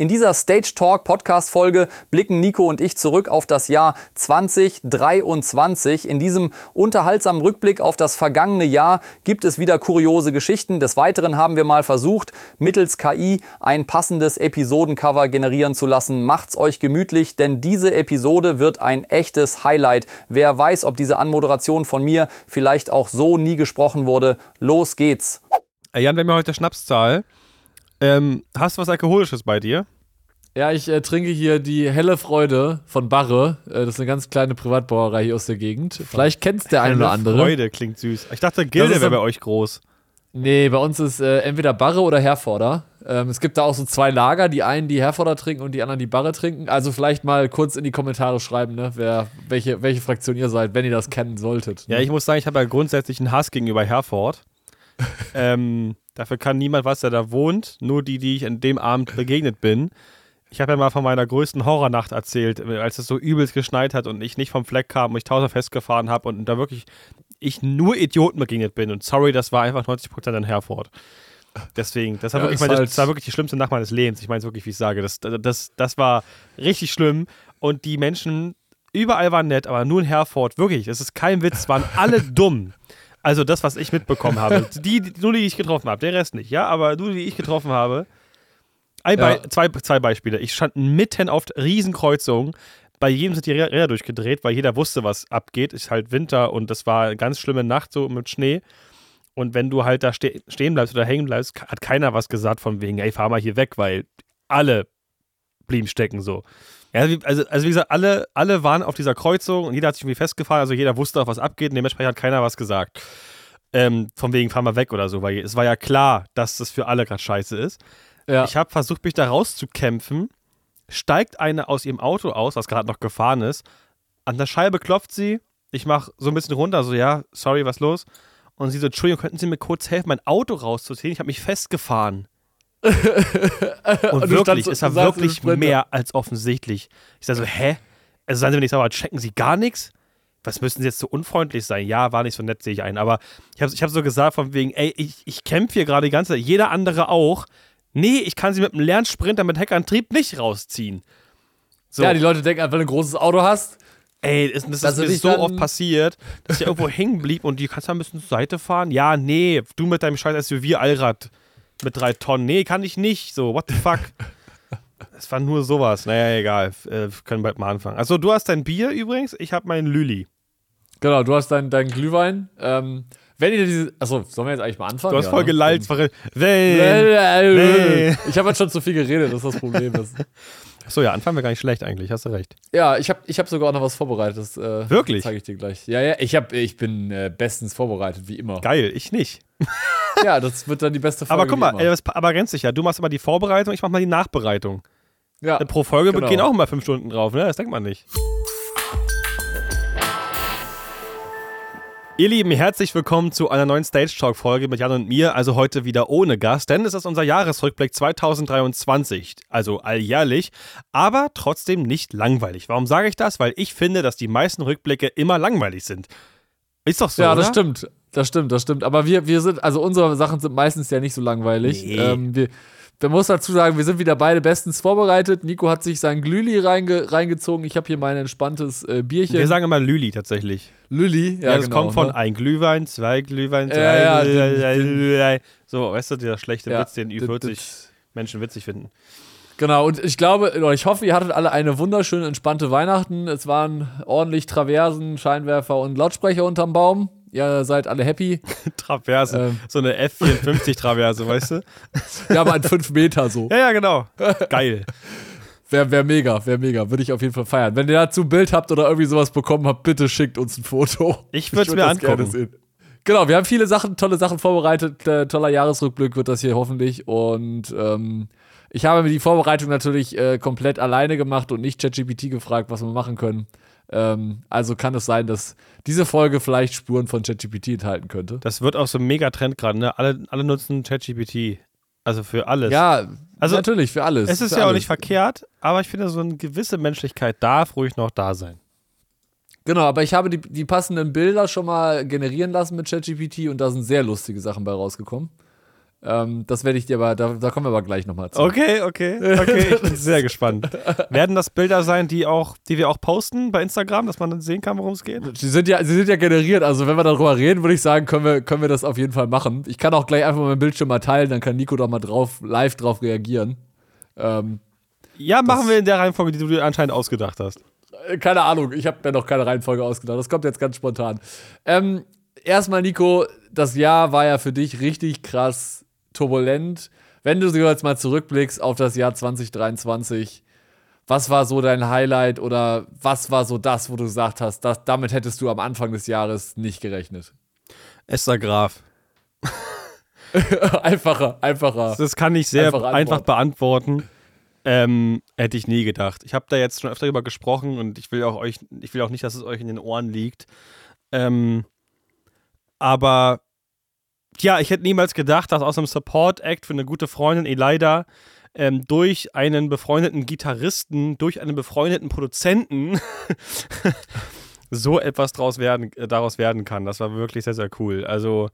In dieser Stage Talk Podcast Folge blicken Nico und ich zurück auf das Jahr 2023. In diesem unterhaltsamen Rückblick auf das vergangene Jahr gibt es wieder kuriose Geschichten. Des Weiteren haben wir mal versucht, mittels KI ein passendes Episodencover generieren zu lassen. Macht's euch gemütlich, denn diese Episode wird ein echtes Highlight. Wer weiß, ob diese Anmoderation von mir vielleicht auch so nie gesprochen wurde. Los geht's. Jan, wir haben heute Schnapszahl. Ähm, hast du was Alkoholisches bei dir? Ja, ich äh, trinke hier die helle Freude von Barre. Äh, das ist eine ganz kleine Privatbrauerei hier aus der Gegend. Vielleicht kennt es der eine oder andere. Freude klingt süß. Ich dachte, Gilde wäre bei euch groß. Nee, bei uns ist äh, entweder Barre oder Herforder. Ähm, es gibt da auch so zwei Lager, die einen die Herforder trinken und die anderen die Barre trinken. Also vielleicht mal kurz in die Kommentare schreiben, ne, wer, welche, welche Fraktion ihr seid, wenn ihr das kennen solltet. Ne? Ja, ich muss sagen, ich habe ja grundsätzlich einen Hass gegenüber Herford. ähm, dafür kann niemand was, der da wohnt. Nur die, die ich an dem Abend begegnet bin. Ich habe ja mal von meiner größten Horrornacht erzählt, als es so übelst geschneit hat und ich nicht vom Fleck kam und ich tausend festgefahren habe und da wirklich ich nur Idioten begegnet bin. Und sorry, das war einfach 90% in Herford. Deswegen, das war, ja, wirklich meine, halt das war wirklich die schlimmste Nacht meines Lebens. Ich meine es wirklich, wie ich sage. Das, das, das war richtig schlimm. Und die Menschen überall waren nett, aber nur in Herford, wirklich, das ist kein Witz, waren alle dumm. Also das, was ich mitbekommen habe. Die, nur die ich getroffen habe, der Rest nicht, ja, aber nur die ich getroffen habe. Ja. Be zwei, zwei Beispiele. Ich stand mitten auf Riesenkreuzungen. Bei jedem sind die Räder durchgedreht, weil jeder wusste, was abgeht. Ist halt Winter und das war eine ganz schlimme Nacht so mit Schnee. Und wenn du halt da ste stehen bleibst oder hängen bleibst, hat keiner was gesagt von wegen, ey, fahr mal hier weg, weil alle blieben stecken so. Ja, also, also wie gesagt, alle, alle waren auf dieser Kreuzung und jeder hat sich irgendwie festgefahren, also jeder wusste auch, was abgeht und dementsprechend hat keiner was gesagt. Ähm, von wegen, fahr mal weg oder so, weil es war ja klar, dass das für alle gerade scheiße ist. Ja. Ich habe versucht, mich da rauszukämpfen. Steigt eine aus ihrem Auto aus, was gerade noch gefahren ist. An der Scheibe klopft sie. Ich mache so ein bisschen runter, so, ja, sorry, was los? Und sie so, Entschuldigung, könnten Sie mir kurz helfen, mein Auto rauszuziehen? Ich habe mich festgefahren. und wirklich, so, es war wirklich mehr als offensichtlich. Ich sage so, hä? Also seien Sie mir nicht sauer, checken Sie gar nichts? Was müssen Sie jetzt so unfreundlich sein? Ja, war nicht so nett, sehe ich ein. Aber ich habe ich hab so gesagt, von wegen, ey, ich, ich kämpfe hier gerade die ganze Zeit, jeder andere auch. Nee, ich kann Sie mit einem Lernsprinter mit Heckantrieb nicht rausziehen. So. Ja, die Leute denken einfach, wenn du ein großes Auto hast. Ey, das, das ist mir so oft passiert, dass ich irgendwo hängen blieb und die kannst du ein bisschen zur Seite fahren. Ja, nee, du mit deinem scheiß SUV Allrad mit drei Tonnen. Nee, kann ich nicht. So, what the fuck? Es war nur sowas. Naja, egal. Äh, können bald mal anfangen. Also, du hast dein Bier übrigens, ich habe meinen Lüli. Genau, du hast deinen dein Glühwein. Ähm, wenn ihr diese. Achso, sollen wir jetzt eigentlich mal anfangen? Du hast ja, voll ne? gelallt. Ich habe jetzt schon zu viel geredet, das ist das Problem. Achso, ja, anfangen wir gar nicht schlecht eigentlich, hast du recht. Ja, ich habe ich hab sogar auch noch was vorbereitet. Das, äh, Wirklich? zeige ich dir gleich. Ja, ja, ich, hab, ich bin äh, bestens vorbereitet, wie immer. Geil, ich nicht. ja, das wird dann die beste Folge. Aber guck mal, ey, das, aber ganz sicher, du machst immer die Vorbereitung, ich mach mal die Nachbereitung. Ja. Pro Folge genau. gehen auch immer fünf Stunden drauf, ne? Das denkt man nicht. Ihr Lieben, herzlich willkommen zu einer neuen Stage Talk Folge mit Jan und mir, also heute wieder ohne Gast, denn es ist unser Jahresrückblick 2023, also alljährlich, aber trotzdem nicht langweilig. Warum sage ich das? Weil ich finde, dass die meisten Rückblicke immer langweilig sind. Ist doch so. Ja, oder? das stimmt. Das stimmt, das stimmt. Aber wir, wir sind, also unsere Sachen sind meistens ja nicht so langweilig. Nee. Ähm, wir, man muss dazu sagen, wir sind wieder beide bestens vorbereitet. Nico hat sich sein Glüli reinge reingezogen. Ich habe hier mein entspanntes äh, Bierchen. Wir sagen immer Lüli tatsächlich. Lüli, ja, ja das genau, kommt von ne? ein Glühwein, zwei Glühwein, drei ja, ja, Glühwein. So, weißt du, dieser schlechte Witz, den Ü40 Menschen witzig finden. Genau, und ich glaube, oder ich hoffe, ihr hattet alle eine wunderschöne, entspannte Weihnachten. Es waren ordentlich Traversen, Scheinwerfer und Lautsprecher unterm Baum ihr seid alle happy. Traverse, ähm. so eine F54-Traverse, weißt du? Ja, aber an 5 Meter so. Ja, ja, genau. Geil. Wäre wär mega, wäre mega. Würde ich auf jeden Fall feiern. Wenn ihr dazu ein Bild habt oder irgendwie sowas bekommen habt, bitte schickt uns ein Foto. Ich würde es mir angucken. Genau, wir haben viele Sachen, tolle Sachen vorbereitet. Äh, toller Jahresrückblick wird das hier hoffentlich. Und ähm, ich habe mir die Vorbereitung natürlich äh, komplett alleine gemacht und nicht ChatGPT gefragt, was wir machen können. Ähm, also kann es sein, dass diese Folge vielleicht Spuren von ChatGPT enthalten könnte. Das wird auch so ein Megatrend gerade, ne? Alle, alle nutzen ChatGPT. Also für alles. Ja, also natürlich, für alles. Es ist ja alles. auch nicht verkehrt, aber ich finde, so eine gewisse Menschlichkeit darf ruhig noch da sein. Genau, aber ich habe die, die passenden Bilder schon mal generieren lassen mit ChatGPT und da sind sehr lustige Sachen bei rausgekommen. Ähm, das werde ich dir aber, da, da kommen wir aber gleich nochmal zu. Okay, okay, okay. Ich bin sehr gespannt. Werden das Bilder sein, die auch, die wir auch posten bei Instagram, dass man dann sehen kann, worum es geht? Sie sind ja, sie sind ja generiert, also wenn wir darüber reden, würde ich sagen, können wir, können wir das auf jeden Fall machen. Ich kann auch gleich einfach mein Bildschirm mal teilen, dann kann Nico doch mal drauf, live drauf reagieren. Ähm, Ja, machen wir in der Reihenfolge, die du dir anscheinend ausgedacht hast. Äh, Keine Ahnung, ich habe mir noch keine Reihenfolge ausgedacht. Das kommt jetzt ganz spontan. Ähm, erstmal, Nico, das Jahr war ja für dich richtig krass turbulent. Wenn du jetzt mal zurückblickst auf das Jahr 2023, was war so dein Highlight oder was war so das, wo du gesagt hast, das, damit hättest du am Anfang des Jahres nicht gerechnet? Esther Graf. einfacher, einfacher. Das kann ich sehr Einfach einfach, Antwort. beantworten. Ähm, hätte ich nie gedacht. Ich habe da jetzt schon öfter drüber gesprochen und ich will auch euch, ich will auch nicht, dass es euch in den Ohren liegt. Ähm, aber ja, ich hätte niemals gedacht, dass aus einem Support-Act für eine gute Freundin Elida ähm, durch einen befreundeten Gitarristen, durch einen befreundeten Produzenten so etwas draus werden, äh, daraus werden kann. Das war wirklich sehr, sehr cool. Also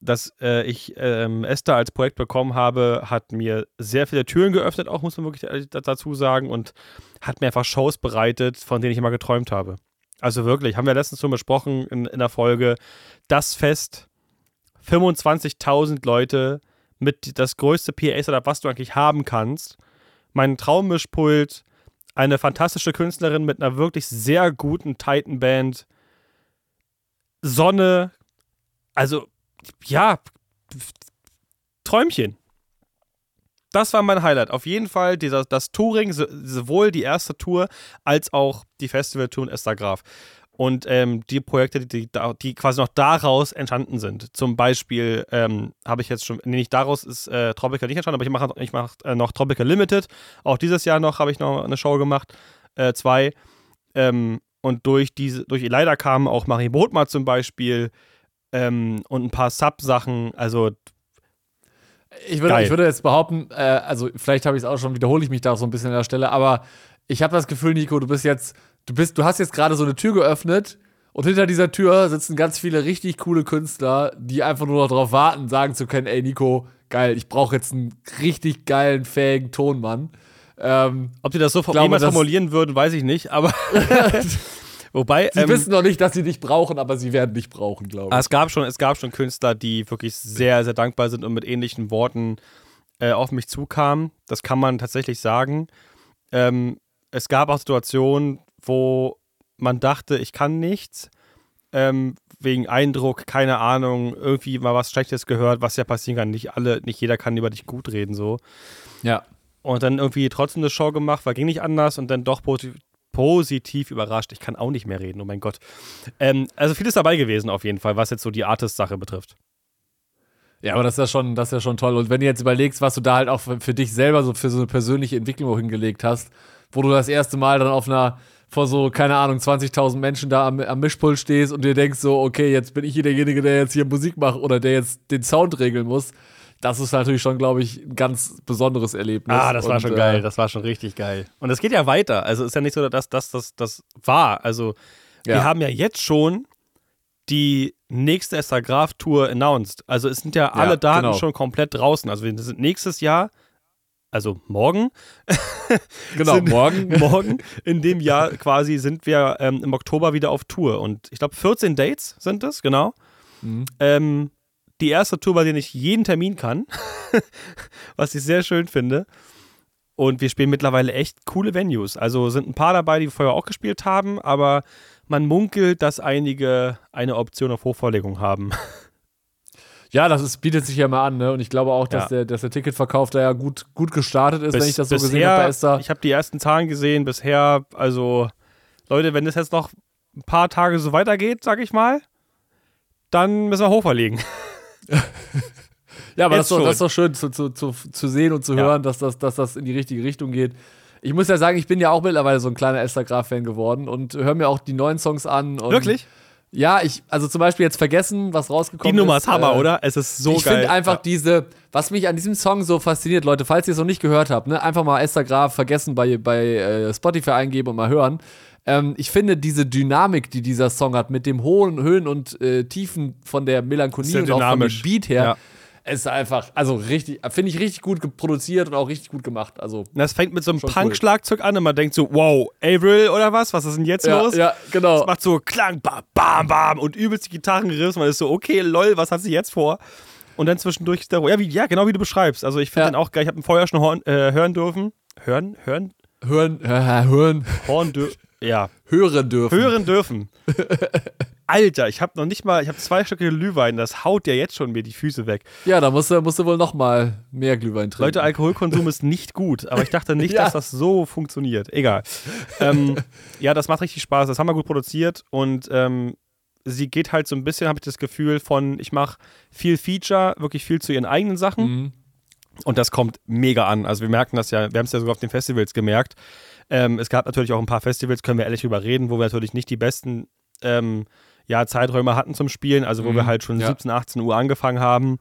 dass äh, ich ähm, Esther als Projekt bekommen habe, hat mir sehr viele Türen geöffnet, auch muss man wirklich da- dazu sagen, und hat mir einfach Shows bereitet, von denen ich immer geträumt habe. Also wirklich, haben wir letztens schon besprochen in, in der Folge, das Fest, 25.000 Leute mit das größte PA-Setup, was du eigentlich haben kannst, mein Traummischpult, eine fantastische Künstlerin mit einer wirklich sehr guten Titan-Band, Sonne, also ja, Träumchen. Das war mein Highlight. Auf jeden Fall dieser, das Touring, so- sowohl die erste Tour als auch die Festivaltour in Esther Graf. Und ähm, die Projekte, die, die, quasi noch daraus entstanden sind. Zum Beispiel ähm, habe ich jetzt schon, nee, nicht daraus ist äh, Tropical nicht entstanden, aber ich mache ich mach, äh, noch Tropical Limited. Auch dieses Jahr noch habe ich noch eine Show gemacht. Äh, zwei. Ähm, und durch diese, durch Elida kamen auch Marie Bodmer zum Beispiel ähm, und ein paar Sub-Sachen. Also Ich würde, Geil. ich würde jetzt behaupten, äh, also vielleicht habe ich es auch schon, wiederhole ich mich da so ein bisschen an der Stelle, aber ich habe das Gefühl, Nico, du bist jetzt, du bist, du hast jetzt gerade so eine Tür geöffnet und hinter dieser Tür sitzen ganz viele richtig coole Künstler, die einfach nur noch darauf warten, sagen zu können, ey Nico, geil, ich brauche jetzt einen richtig geilen, fähigen Tonmann. Ähm, Ob die das so glaube, jemals formulieren würden, weiß ich nicht, aber wobei sie ähm, wissen noch nicht, dass sie dich brauchen, aber sie werden dich brauchen, glaube ich. es gab schon, es gab schon Künstler, die wirklich sehr, sehr dankbar sind und mit ähnlichen Worten äh, auf mich zukamen. Das kann man tatsächlich sagen. Ähm, es gab auch Situationen, wo man dachte, ich kann nichts. Ähm, wegen Eindruck, keine Ahnung, irgendwie mal was Schlechtes gehört, was ja passieren kann. Nicht alle, nicht jeder kann über dich gut reden, so. Ja. Und dann irgendwie trotzdem eine Show gemacht, weil ging nicht anders und dann doch positiv, positiv überrascht. Ich kann auch nicht mehr reden, oh mein Gott. Ähm, also vieles dabei gewesen auf jeden Fall, was jetzt so die Artist-Sache betrifft. Ja, aber das ist ja schon, das ist ja schon toll. Und wenn du jetzt überlegst, was du da halt auch für, für dich selber so für so eine persönliche Entwicklung hingelegt hast, wo du das erste Mal dann auf einer, vor so, keine Ahnung, 20.000 Menschen da am, am Mischpult stehst und dir denkst so, okay, jetzt bin ich hier derjenige, der jetzt hier Musik macht oder der jetzt den Sound regeln muss. Das ist natürlich schon, glaube ich, ein ganz besonderes Erlebnis. Ah, das war Und, schon äh, geil, das war schon richtig geil. Und es geht ja weiter. Also ist ja nicht so, dass das, das, das war. Also wir Ja. haben ja jetzt schon die nächste Esther Graf Tour announced. Also es sind ja alle Daten genau. schon komplett draußen. Also wir sind nächstes Jahr, also morgen, Genau, sind- morgen. morgen in dem Jahr quasi sind wir ähm, im Oktober wieder auf Tour. Und ich glaube 14 Dates sind es, genau. Mhm. Ähm, die erste Tour, bei der ich jeden Termin kann, was ich sehr schön finde. Und wir spielen mittlerweile echt coole Venues. Also sind ein paar dabei, die wir vorher auch gespielt haben, aber man munkelt, dass einige eine Option auf Hochverlegung haben. Ja, das ist, bietet sich ja mal an, ne? Und ich glaube auch, dass, Ja. der, dass der Ticketverkauf da ja gut, gut gestartet ist, wenn ich das so gesehen bisher, habe bei Esther. Ich habe die ersten Zahlen gesehen. Bisher, also Leute, wenn es jetzt noch ein paar Tage so weitergeht, sag ich mal, dann müssen wir hochverlegen. Ja, aber das ist, doch, das ist doch schön zu, zu, zu, zu sehen und zu Ja. hören, dass das, dass das in die richtige Richtung geht. Ich muss ja sagen, ich bin ja auch mittlerweile so ein kleiner Esther Graf-Fan geworden und höre mir auch die neuen Songs an. Wirklich? Ja, ich, also zum Beispiel jetzt vergessen, was Die rausgekommen Nummer ist. ist Hammer, äh, oder? Es ist so ich geil. finde einfach Ja. diese, was mich an diesem Song so fasziniert, Leute, falls ihr es noch nicht gehört habt, ne, einfach mal Esther Graf vergessen bei, bei äh, Spotify eingeben und mal hören. Ähm, ich finde diese Dynamik, die dieser Song hat, mit dem hohen Höhen und äh, Tiefen von der Melancholie und auch dynamisch. Beat her, Ja. Es ist einfach, also richtig, finde ich richtig gut produziert und auch richtig gut gemacht. Also Das fängt mit so einem Punk-Schlagzeug an und man denkt so, wow, Avril oder was? Was ist denn jetzt ja, los? ja, genau. Das macht so Klang, bam, bam, bam und übelst die Gitarrenriffs. Man ist so, okay, lol, was hat sie jetzt vor? Und dann zwischendurch ist der, ja, wie, ja, genau wie du beschreibst. Also ich finde Ja. den auch geil. Ich habe ihn vorher schon horn, äh, hören dürfen. Hören? Hören? Hören, äh, hören, Horn dürfen. Ja. Hören dürfen. Hören dürfen. Alter, ich habe noch nicht mal, ich habe zwei Stücke Glühwein, das haut ja jetzt schon mir die Füße weg. Ja, da musst du, musst du wohl noch mal mehr Glühwein trinken. Leute, Alkoholkonsum ist nicht gut, aber ich dachte nicht, Ja. dass das so funktioniert. Egal. ähm, ja, das macht richtig Spaß. Das haben wir gut produziert und ähm, sie geht halt so ein bisschen, habe ich das Gefühl, von ich mache viel Feature, wirklich viel zu ihren eigenen Sachen Mhm. und das kommt mega an. Also wir merken das ja, wir haben es ja sogar auf den Festivals gemerkt. Ähm, es gab natürlich auch ein paar Festivals, können wir ehrlich drüber reden, wo wir natürlich nicht die besten ähm, ja, Zeiträume hatten zum Spielen, also wo Mhm. wir halt schon Ja. 17, 18 Uhr angefangen haben.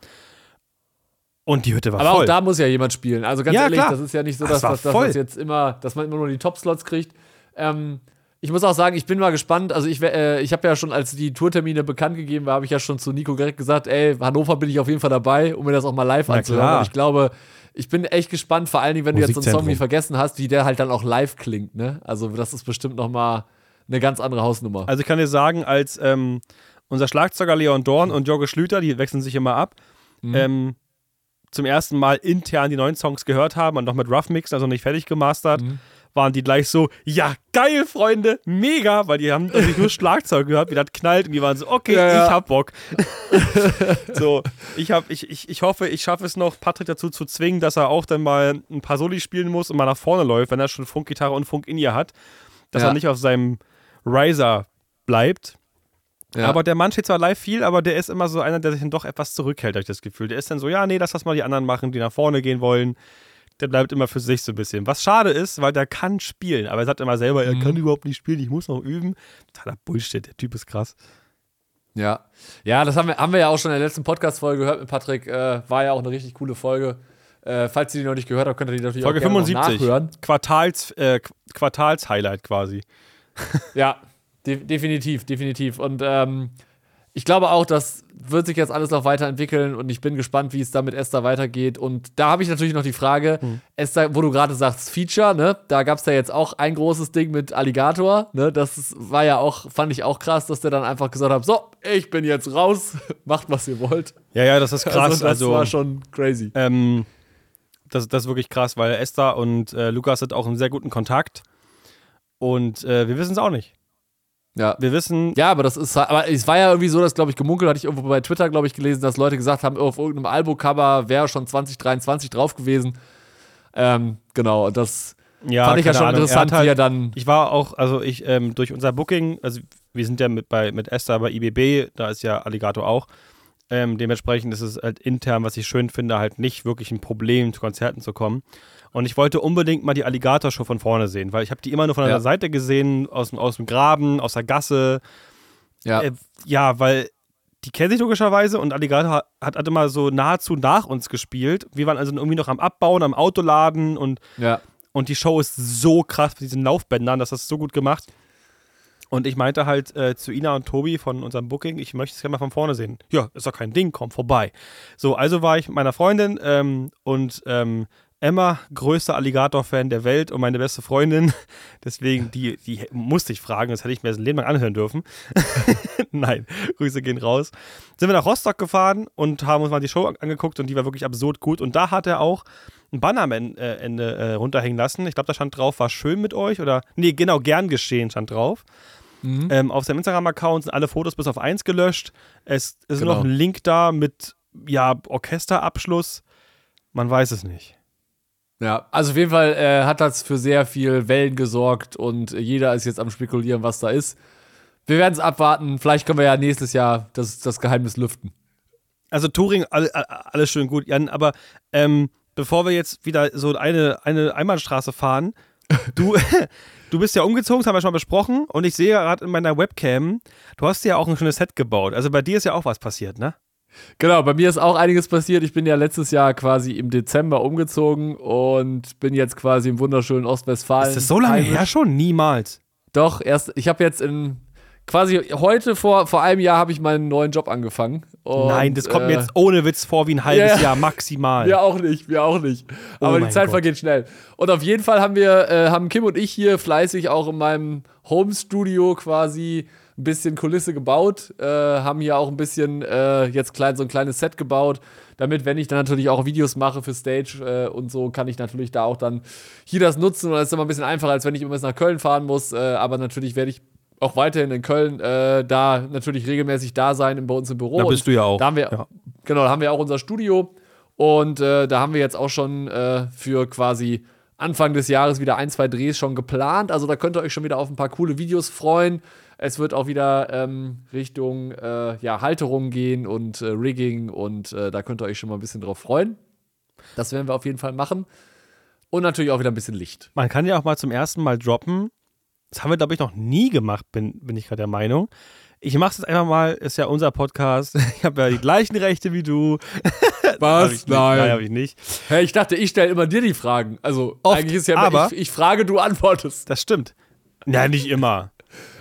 Und die Hütte war Aber voll. auch da muss ja jemand spielen. Also ganz Ja, ehrlich, klar. das ist ja nicht so, Das dass, war dass, dass das jetzt immer, dass man immer nur die Top-Slots kriegt. Ähm, ich muss auch sagen, ich bin mal gespannt. Also ich, äh, ich habe ja schon, als die Tourtermine bekannt gegeben war, habe ich ja schon zu Nico direkt gesagt, ey, Hannover bin ich auf jeden Fall dabei, um mir das auch mal live Na anzuhören. ich glaube, ich bin echt gespannt, vor allen Dingen, wenn du jetzt so einen Song wie vergessen hast, wie der halt dann auch live klingt. Ne? Also das ist bestimmt noch mal eine ganz andere Hausnummer. Also ich kann dir sagen, als ähm, unser Schlagzeuger Leon Dorn und Jorge Schlüter, die wechseln sich immer ab, Mhm. ähm, zum ersten Mal intern die neuen Songs gehört haben und noch mit Rough Mix, also nicht fertig gemastert, Mhm. Waren die gleich so, ja, geil, Freunde, mega, weil die haben natürlich nur Schlagzeug gehört, wie das knallt und die waren so, okay, Ja, ja. ich hab Bock. so, ich, hab, ich, ich, ich hoffe, ich schaffe es noch, Patrick dazu zu zwingen, dass er auch dann mal ein paar Soli spielen muss und mal nach vorne läuft, wenn er schon Funkgitarre und Funk in ihr hat, dass Ja. er nicht auf seinem Riser bleibt. Ja. Aber der Mann steht zwar live viel, aber der ist immer so einer, der sich dann doch etwas zurückhält, habe ich das Gefühl. Der ist dann so, ja, nee, das lass mal die anderen machen, die nach vorne gehen wollen. Der bleibt immer für sich so ein bisschen. Was schade ist, weil der kann spielen, aber er sagt immer selber, er Mhm. kann überhaupt nicht spielen, ich muss noch üben. Totaler Bullshit, der Typ ist krass. Ja, ja, das haben wir, haben wir ja auch schon in der letzten Podcast-Folge gehört mit Patrick. Äh, war ja auch eine richtig coole Folge. Äh, falls ihr die noch nicht gehört habt, könnt ihr die natürlich Folge auch gerne noch 75. nachhören. Quartals, äh, Qu- Quartals-Highlight quasi. Ja, de definitiv, definitiv. Und ähm, ich glaube auch, das wird sich jetzt alles noch weiterentwickeln und ich bin gespannt, wie es da mit Esther weitergeht. Und da habe ich natürlich noch die Frage, Hm. Esther, wo du gerade sagst, Feature, ne? Da gab es ja jetzt auch ein großes Ding mit Alligator, ne? Das war ja auch, fand ich auch krass, dass der dann einfach gesagt hat, so, ich bin jetzt raus, macht was ihr wollt. Ja, ja, das ist krass. also das Also, war schon crazy. ähm, das, das ist wirklich krass, weil Esther und äh, Lukas sind auch einen sehr guten Kontakt. Und äh, wir wissen es auch nicht. Ja. Wir wissen, Ja, aber das ist, aber es war ja irgendwie so, dass, glaube ich, gemunkelt hatte ich irgendwo bei Twitter, glaube ich, gelesen, dass Leute gesagt haben, auf irgendeinem Albumcover wäre schon 2023 drauf gewesen. Ähm, genau, und das ja, fand ich ja schon Ahnung. Er interessant, hat halt, wie er dann. Ich war auch, also ich, ähm, durch unser Booking, also wir sind ja mit, bei, mit Esther bei IBB, da ist ja Alligator auch. Ähm, dementsprechend ist es halt intern, was ich schön finde, halt nicht wirklich ein Problem, zu Konzerten zu kommen. Und ich wollte unbedingt mal die Alligator-Show von vorne sehen, weil ich habe die immer nur von Ja. der Seite gesehen, aus, dem- aus dem Graben, aus der Gasse. Ja, Äh, ja, weil die kennen sich logischerweise und Alligator hat, hat halt immer so nahezu nach uns gespielt. Wir waren also irgendwie noch am Abbauen, am Autoladen und ja, und die Show ist so krass mit diesen Laufbändern, das ist so gut gemacht. Und ich meinte halt äh, zu Ina und Tobi von unserem Booking, ich möchte es gerne mal von vorne sehen. Ja, ist doch kein Ding, komm vorbei. So, also war ich mit meiner Freundin ähm, und ähm, Emma, größter Alligator-Fan der Welt und meine beste Freundin. Deswegen, die, die musste ich fragen, das hätte ich mir das Leben lang anhören dürfen. Nein, Grüße gehen raus. Sind wir nach Rostock gefahren und haben uns mal die Show angeguckt und die war wirklich absurd gut. Und da hat er auch ein Banner am äh, Ende äh, runterhängen lassen. Ich glaube, da stand drauf, war schön mit euch oder, nee, genau, gern geschehen stand drauf. Mhm. Ähm, auf seinem Instagram-Account sind alle Fotos bis auf eins gelöscht. Es ist Genau. noch ein Link da mit, ja, Orchesterabschluss. Man weiß es nicht. Ja. Also auf jeden Fall äh, hat das für sehr viel Wellen gesorgt und jeder ist jetzt am spekulieren, was da ist. Wir werden es abwarten. Vielleicht können wir ja nächstes Jahr das, das Geheimnis lüften. Also alle- alles schön gut, Jan, aber ähm, bevor wir jetzt wieder so eine, eine Einbahnstraße fahren, du, du bist ja umgezogen, das haben wir schon mal besprochen, und ich sehe gerade in meiner Webcam, du hast ja auch ein schönes Set gebaut. Also bei dir ist ja auch was passiert, ne? Genau, bei mir ist auch einiges passiert. Ich bin ja letztes Jahr quasi im Dezember umgezogen und bin jetzt quasi im wunderschönen Ostwestfalen. Ist das so lange her schon? Niemals. Doch, erst, ich habe jetzt in quasi heute vor, vor einem Jahr habe ich meinen neuen Job angefangen. Und, Nein, das kommt mir äh, jetzt ohne Witz vor wie ein halbes ja, ja. Jahr maximal. Wir auch nicht, wir auch nicht. Oh Aber die mein Zeit Gott. vergeht schnell. Und auf jeden Fall haben wir, äh, haben Kim und ich hier fleißig auch in meinem Home-Studio quasi ein bisschen Kulisse gebaut, äh, haben hier auch ein bisschen äh, jetzt klein, so ein kleines Set gebaut, damit, wenn ich dann natürlich auch Videos mache für Stage äh, und so, kann ich natürlich da auch dann hier das nutzen. Und das ist immer ein bisschen einfacher, als wenn ich immer nach Köln fahren muss. Äh, aber natürlich werde ich auch weiterhin in Köln äh, da natürlich regelmäßig da sein bei uns im Büro. Da bist du ja auch. Da haben wir, Ja. genau, da haben wir auch unser Studio. Und äh, da haben wir jetzt auch schon für quasi Anfang des Jahres wieder ein, zwei Drehs schon geplant. Also da könnt ihr euch schon wieder auf ein paar coole Videos freuen. Es wird auch wieder ähm, Richtung äh, ja, Halterung gehen und äh, Rigging und äh, da könnt ihr euch schon mal ein bisschen drauf freuen. Das werden wir auf jeden Fall machen. Und natürlich auch wieder ein bisschen Licht. Man kann ja auch mal zum ersten Mal droppen. Das haben wir, glaube ich, noch nie gemacht, bin, bin ich gerade der Meinung. Ich mache es jetzt einfach mal, ist ja unser Podcast. Ich habe ja die gleichen Rechte wie du. Hab ich nicht. Nein, habe ich nicht. Hey, ich dachte, ich stelle immer dir die Fragen. Also Oft, eigentlich ist ja aber- ich, ich frage, du antwortest. Das stimmt. Ja, nicht immer.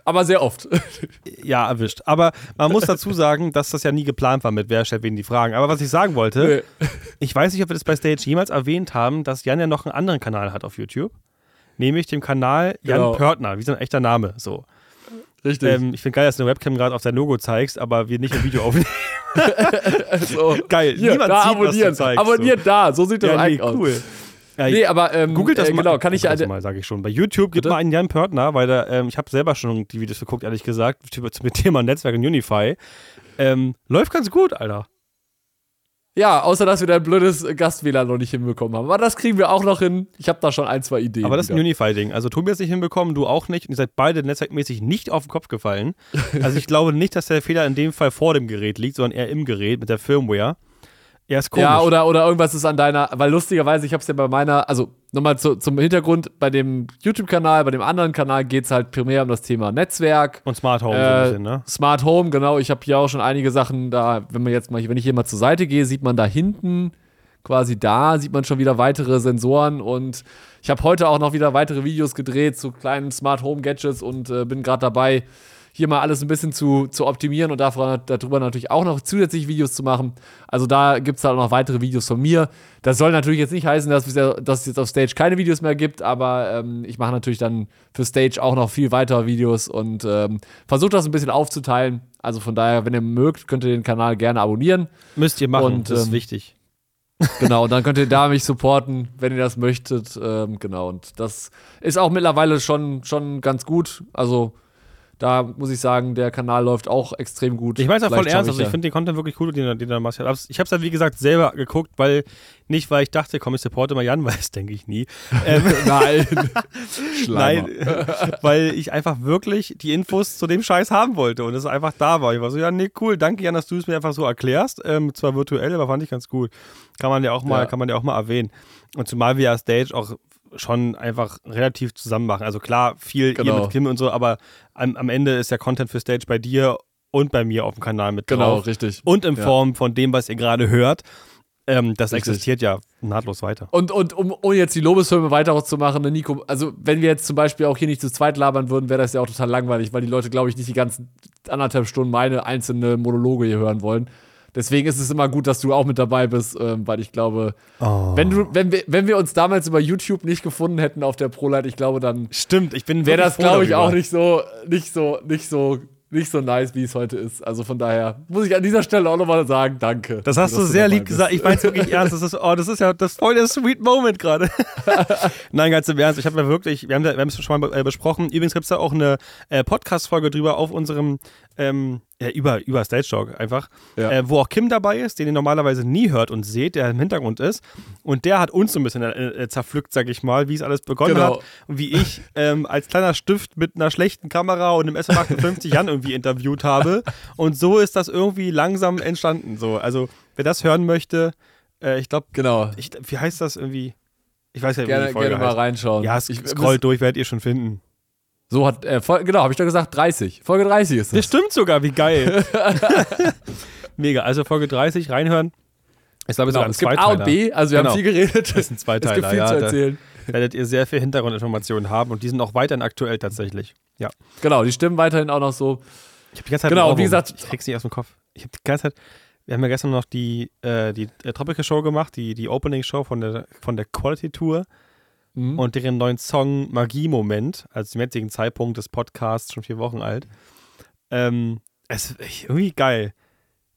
Aber sehr oft. Ja, erwischt. Aber man muss dazu sagen, dass das ja nie geplant war mit wer stellt wen die Fragen. Aber was ich sagen wollte, Nee. ich weiß nicht, ob wir das bei Stage jemals erwähnt haben, dass Jan ja noch einen anderen Kanal hat auf YouTube. Nämlich dem Kanal Jan Genau. Pörtner, wie sein echter Name. So. Richtig. Ähm, ich finde geil, dass du eine Webcam gerade auf dein Logo zeigst, aber wir nicht im Video aufnehmen. so. geil. Hier, Niemand da sieht, abonnieren. was du zeigst. abonniert da, so sieht so. das Ja, nee, eigentlich aus. cool. Ja, Nee, aber ähm, Googelt das äh, mal. Genau, kann ich ja. Mal, sage ich schon. Bei YouTube gibt mal einen Jan Pörtner, weil da, ähm, ich habe selber schon die Videos geguckt, ehrlich gesagt, mit Thema Netzwerk und Unify. Ähm, läuft ganz gut, Alter. Ja, außer dass wir da ein blödes Gast-WLAN noch nicht hinbekommen haben. Aber das kriegen wir auch noch hin. Ich habe da schon ein, zwei Ideen. Aber das ist ein wieder. Unify-Ding. Also Tobi hat es nicht hinbekommen, du auch nicht. Und ihr seid beide netzwerkmäßig nicht auf den Kopf gefallen. Also ich glaube nicht, dass der Fehler in dem Fall vor dem Gerät liegt, sondern eher im Gerät mit der Firmware. Er ist komisch. Ja, oder, oder irgendwas ist an deiner, weil lustigerweise, ich habe es ja bei meiner, also nochmal zu, zum Hintergrund, bei dem YouTube-Kanal, bei dem anderen Kanal geht es halt primär um das Thema Netzwerk. und Smart Home so ein Äh, bisschen, ne? Smart Home, genau. Ich habe hier auch schon einige Sachen da, wenn man jetzt mal, wenn ich hier mal zur Seite gehe, sieht man da hinten, quasi da, sieht man schon wieder weitere Sensoren und ich habe heute auch noch wieder weitere Videos gedreht zu kleinen Smart Home Gadgets und äh, bin gerade dabei, hier mal alles ein bisschen zu, zu optimieren und darüber natürlich auch noch zusätzliche Videos zu machen. Also da gibt es halt auch noch weitere Videos von mir. Das soll natürlich jetzt nicht heißen, dass, dass es jetzt auf Stage keine Videos mehr gibt, aber ähm, ich mache natürlich dann für Stage auch noch viel weitere Videos und ähm, versuche das ein bisschen aufzuteilen. Also von daher, wenn ihr mögt, könnt ihr den Kanal gerne abonnieren. Müsst ihr machen, und, das ist ähm, wichtig. Genau, und dann könnt ihr da mich supporten, wenn ihr das möchtet. Ähm, genau, und das ist auch mittlerweile schon, schon ganz gut. Also da muss ich sagen, der Kanal läuft auch extrem gut. Ich meine es ja voll ernst, schaffe also ich finde den Content wirklich cool, den, den er macht. Ich Ich habe es ja, wie gesagt, selber geguckt, weil, nicht weil ich dachte, komm, ich supporte mal Jan, weil das denke ich nie. Ähm, Nein. Nein, weil ich einfach wirklich die Infos zu dem Scheiß haben wollte und es einfach da war. Ich war so, ja, nee, cool, danke Jan, dass du es mir einfach so erklärst. Ähm, zwar virtuell, aber fand ich ganz gut. Kann man ja auch mal, Ja. kann man ja auch mal erwähnen. Und zumal wir ja Stage auch schon einfach relativ zusammen machen. Also klar, viel ihr Genau. mit Kim und so, aber am, am Ende ist der Content für Stage bei dir und bei mir auf dem Kanal mit Genau, drauf. richtig. Und in Ja. Form von dem, was ihr gerade hört. Ähm, das Richtig. existiert ja nahtlos weiter. Und, und um, um jetzt die Lobeshymne weiter zu machen, ne, Nico, also wenn wir jetzt zum Beispiel auch hier nicht zu zweit labern würden, wäre das ja auch total langweilig, weil die Leute, glaube ich, nicht die ganzen anderthalb Stunden meine einzelne Monologe hier hören wollen. Deswegen ist es immer gut, dass du auch mit dabei bist, ähm, weil ich glaube, Oh. wenn, du, wenn, wir, wenn wir uns damals über YouTube nicht gefunden hätten auf der ProLight, ich glaube, dann Stimmt, ich bin wäre das, glaube ich, auch nicht so, nicht so, nicht so, nicht so nice, wie es heute ist. Also von daher muss ich an dieser Stelle auch nochmal sagen, danke. Das hast du sehr lieb bist. gesagt. Ich meine es wirklich ernst. Das ist, oh, das ist ja das voll der sweet Moment gerade. Nein, ganz im Ernst. Ich habe ja wirklich, wir haben, da, wir haben es schon mal äh, besprochen. Übrigens gibt es da auch eine äh, Podcast-Folge drüber auf unserem, ähm, ja, über, über Stage Talk einfach, Ja. äh, wo auch Kim dabei ist, den ihr normalerweise nie hört und seht, der im Hintergrund ist. Und der hat uns so ein bisschen äh, äh, zerpflückt, sag ich mal, wie es alles begonnen Genau. hat. Und wie ich ähm, als kleiner Stift mit einer schlechten Kamera und einem SM58 Jan irgendwie interviewt habe. Und so ist das irgendwie langsam entstanden. So. Also, wer das hören möchte, äh, ich glaube, Genau. ich, wie heißt das irgendwie? Ich weiß ja, wie Gerne, die Folge gerne mal heißt. reinschauen. Ja, Ich- scrollt durch, werdet ihr schon finden. So hat, äh, genau, habe ich doch gesagt, 30. Folge 30 ist Das es. stimmt sogar, wie geil. Mega, also Folge 30 reinhören. Ich glaube, es Genau, ist es gibt ein A und. B, also wir Genau. haben viel geredet. Das ist ein es Zweiteiler, gibt viel ja, zu erzählen. werdet ihr sehr viel Hintergrundinformationen haben und die sind auch weiterhin aktuell tatsächlich. Ja. Genau, die stimmen weiterhin auch noch so. Ich habe die ganze Zeit Genau, wie gesagt- ich krieg's nicht aus dem Kopf. Ich habe die ganze Zeit, wir haben ja gestern noch die, äh, die äh, Tropical Show gemacht, die, die Opening Show von der, von der Quality Tour Mhm. und deren neuen Song Magie-Moment, also zum jetzigen Zeitpunkt des Podcasts, schon vier Wochen alt. Ähm, es ist irgendwie geil.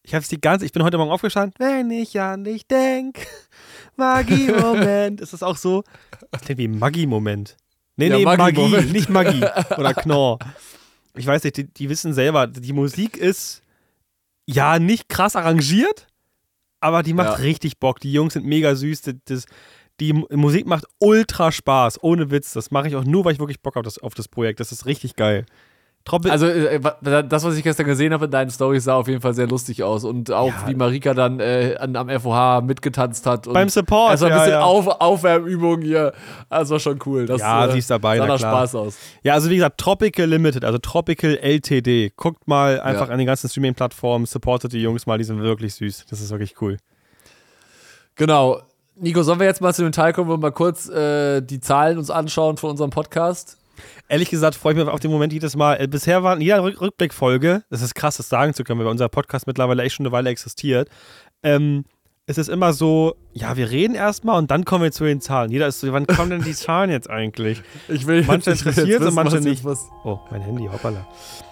Ich hab's die ganze, ich bin heute Morgen aufgestanden, wenn ich an dich denk, Magie-Moment. ist das auch so? Das klingt wie Magie-Moment. Nee, Ja, nee, Magie, Magie-Moment. nicht Magie oder Knorr. Ich weiß nicht, die, die wissen selber, die Musik ist ja nicht krass arrangiert, aber die macht Ja. richtig Bock. Die Jungs sind mega süß. Das, die Musik macht ultra Spaß, ohne Witz. Das mache ich auch nur, weil ich wirklich Bock habe auf das Projekt. Das ist richtig geil. Troppel, Also äh, das, was ich gestern gesehen habe in deinen Stories, sah auf jeden Fall sehr lustig aus. Und auch Ja. wie Marika dann äh, an, am FOH mitgetanzt hat. Und beim Support. also ein ja, bisschen ja. Auf, Aufwärmübung hier. Das war schon cool. Das, Ja, äh, sie ist dabei, sah na nach klar. Spaß aus. Ja, also wie gesagt, Tropical Limited, also Tropical LTD. Guckt mal einfach Ja. an den ganzen Streaming-Plattformen, supportet die Jungs mal, die sind wirklich süß. Das ist wirklich cool. Genau. Nico, sollen wir jetzt mal zu dem Teil kommen, wo wir mal kurz äh, die Zahlen uns anschauen von unserem Podcast? Ehrlich gesagt freue ich mich auf den Moment jedes Mal. Äh, bisher war in jeder Rück Rückblickfolge, das ist krass, das sagen zu können, weil unser Podcast mittlerweile echt schon eine Weile existiert. Ähm, es ist immer so, ja, wir reden erstmal und dann kommen wir zu den Zahlen. Jeder ist so, wann kommen denn die Zahlen jetzt eigentlich? Ich will Manche ich will interessiert's und manche was nicht. Was, Oh, mein Handy, hoppala. ist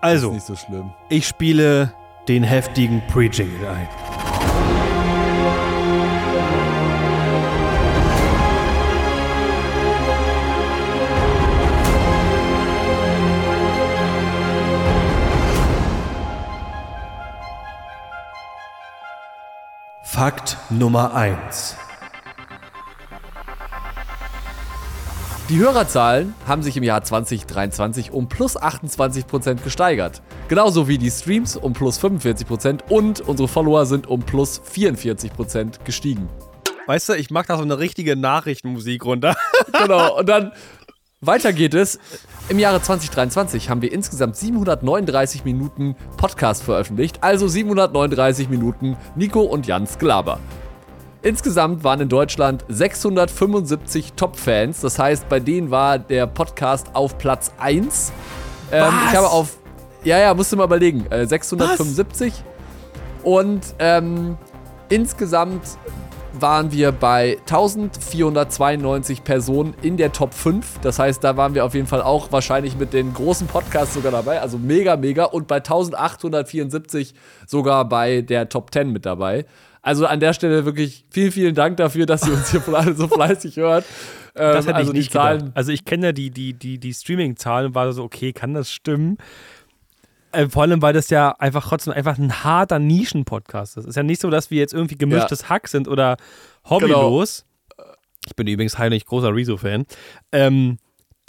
Also, nicht so schlimm. ich spiele den heftigen Pre-Jingle ein. Fakt Nummer 1. Die Hörerzahlen haben sich im Jahr 2023 um plus 28% gesteigert. Genauso wie die Streams um plus 45% und unsere Follower sind um plus 44% gestiegen. Weißt du, ich mache da so eine richtige Nachrichtenmusik runter. Genau, und dann weiter geht es. Im Jahre 2023 haben wir insgesamt 739 Minuten Podcast veröffentlicht, also 739 Minuten Nico und Jans Gelaber. Insgesamt waren in Deutschland 675 Top-Fans, das heißt, bei denen war der Podcast auf Platz 1. Ähm, Was? ich habe auf, ja, ja, musst du mal überlegen, äh, 675. Und ähm, insgesamt waren wir bei 1492 Personen in der Top 5. Das heißt, da waren wir auf jeden Fall auch wahrscheinlich mit den großen Podcasts sogar dabei. Also mega, mega. Und bei 1874 sogar bei der Top 10 mit dabei. Also an der Stelle wirklich vielen, vielen Dank dafür, dass ihr uns hier so fleißig hört. Ähm, Das hätte also ich nicht Zahlen. gedacht. Also ich kenne ja die, die, die, die Streaming-Zahlen und war so, okay, kann das stimmen? Äh, vor allem, weil das ja einfach trotzdem einfach ein harter Nischen-Podcast ist. Es ist ja nicht so, dass wir jetzt irgendwie gemischtes Hack sind oder hobbylos. Ich bin übrigens heimlich großer Rezo-Fan. Ähm,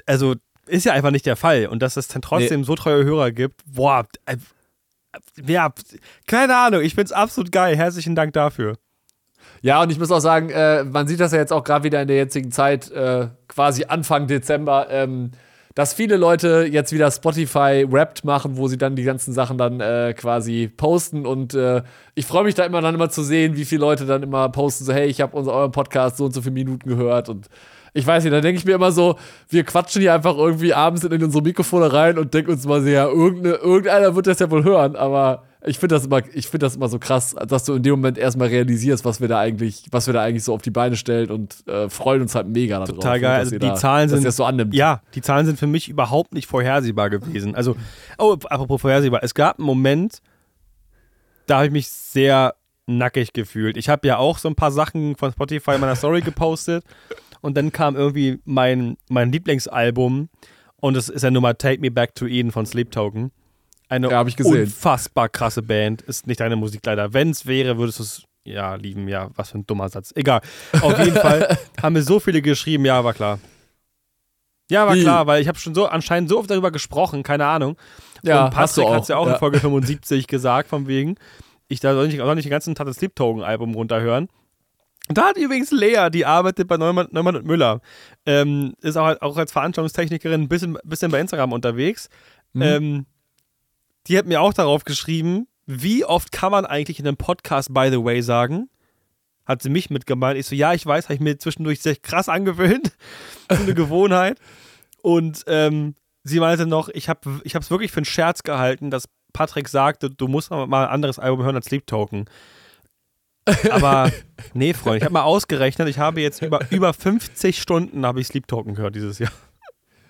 also ist ja einfach nicht der Fall. Und dass es dann trotzdem so treue Hörer gibt, boah, äh, ja, keine Ahnung, ich find's absolut geil. Herzlichen Dank dafür. Ja, und ich muss auch sagen, äh, man sieht das ja jetzt auch gerade wieder in der jetzigen Zeit, äh, quasi Anfang Dezember, ähm, dass viele Leute jetzt wieder Spotify Wrapped machen, wo sie dann die ganzen Sachen dann äh, quasi posten. Und äh, ich freue mich da immer dann immer zu sehen, wie viele Leute dann immer posten, so, hey, ich habe euren Podcast so und so viele Minuten gehört. Und ich weiß nicht, da denke ich mir immer so, wir quatschen hier einfach irgendwie abends in unsere Mikrofone rein und denken uns mal so, ja, irgendeine, irgendeiner wird das ja wohl hören, aber ich finde das immer, ich finde das immer so krass, dass du in dem Moment erstmal realisierst, was wir da eigentlich, was wir da eigentlich so auf die Beine stellen und äh, freuen uns halt mega darauf. Total geil. dass Also die da, Zahlen sind- das so annimmt. Ja, die Zahlen sind für mich überhaupt nicht vorhersehbar gewesen. Also, oh, apropos vorhersehbar, es gab einen Moment, da habe ich mich sehr nackig gefühlt. Ich habe ja auch so ein paar Sachen von Spotify in meiner Story gepostet und dann kam irgendwie mein, mein Lieblingsalbum und es ist ja Nummer Take Me Back to Eden von Sleep Token. Eine Ja, unfassbar krasse Band. Ist nicht deine Musik leider. Wenn es wäre, würdest du es ja lieben. Ja, was für ein dummer Satz. Egal. Auf jeden Fall haben mir so viele geschrieben. Ja, war klar. Ja, war klar, weil ich habe schon so anscheinend so oft darüber gesprochen, keine Ahnung. Ja, und hast du Patrick hat es ja auch in Folge 75 gesagt, von wegen, ich da soll nicht, soll nicht den ganzen Tag das Sleep Token Album runterhören. Und da hat übrigens Lea, die arbeitet bei Neumann, Neumann und Müller, ähm, ist auch, auch als Veranstaltungstechnikerin ein bisschen, bisschen bei Instagram unterwegs. Mhm. Ähm, die hat mir auch darauf geschrieben, wie oft kann man eigentlich in einem Podcast, by the way, sagen? hat sie mich mitgemeint. Ich so, ja, ich weiß, habe ich mir zwischendurch sehr krass angewöhnt. so eine Gewohnheit. Und ähm, sie meinte noch, ich habe es wirklich für einen Scherz gehalten, dass Patrick sagte, du musst mal ein anderes Album hören als Sleep Token. Aber nee, Freunde, ich habe mal ausgerechnet, ich habe jetzt über, über 50 Stunden habe ich Sleep Token gehört dieses Jahr.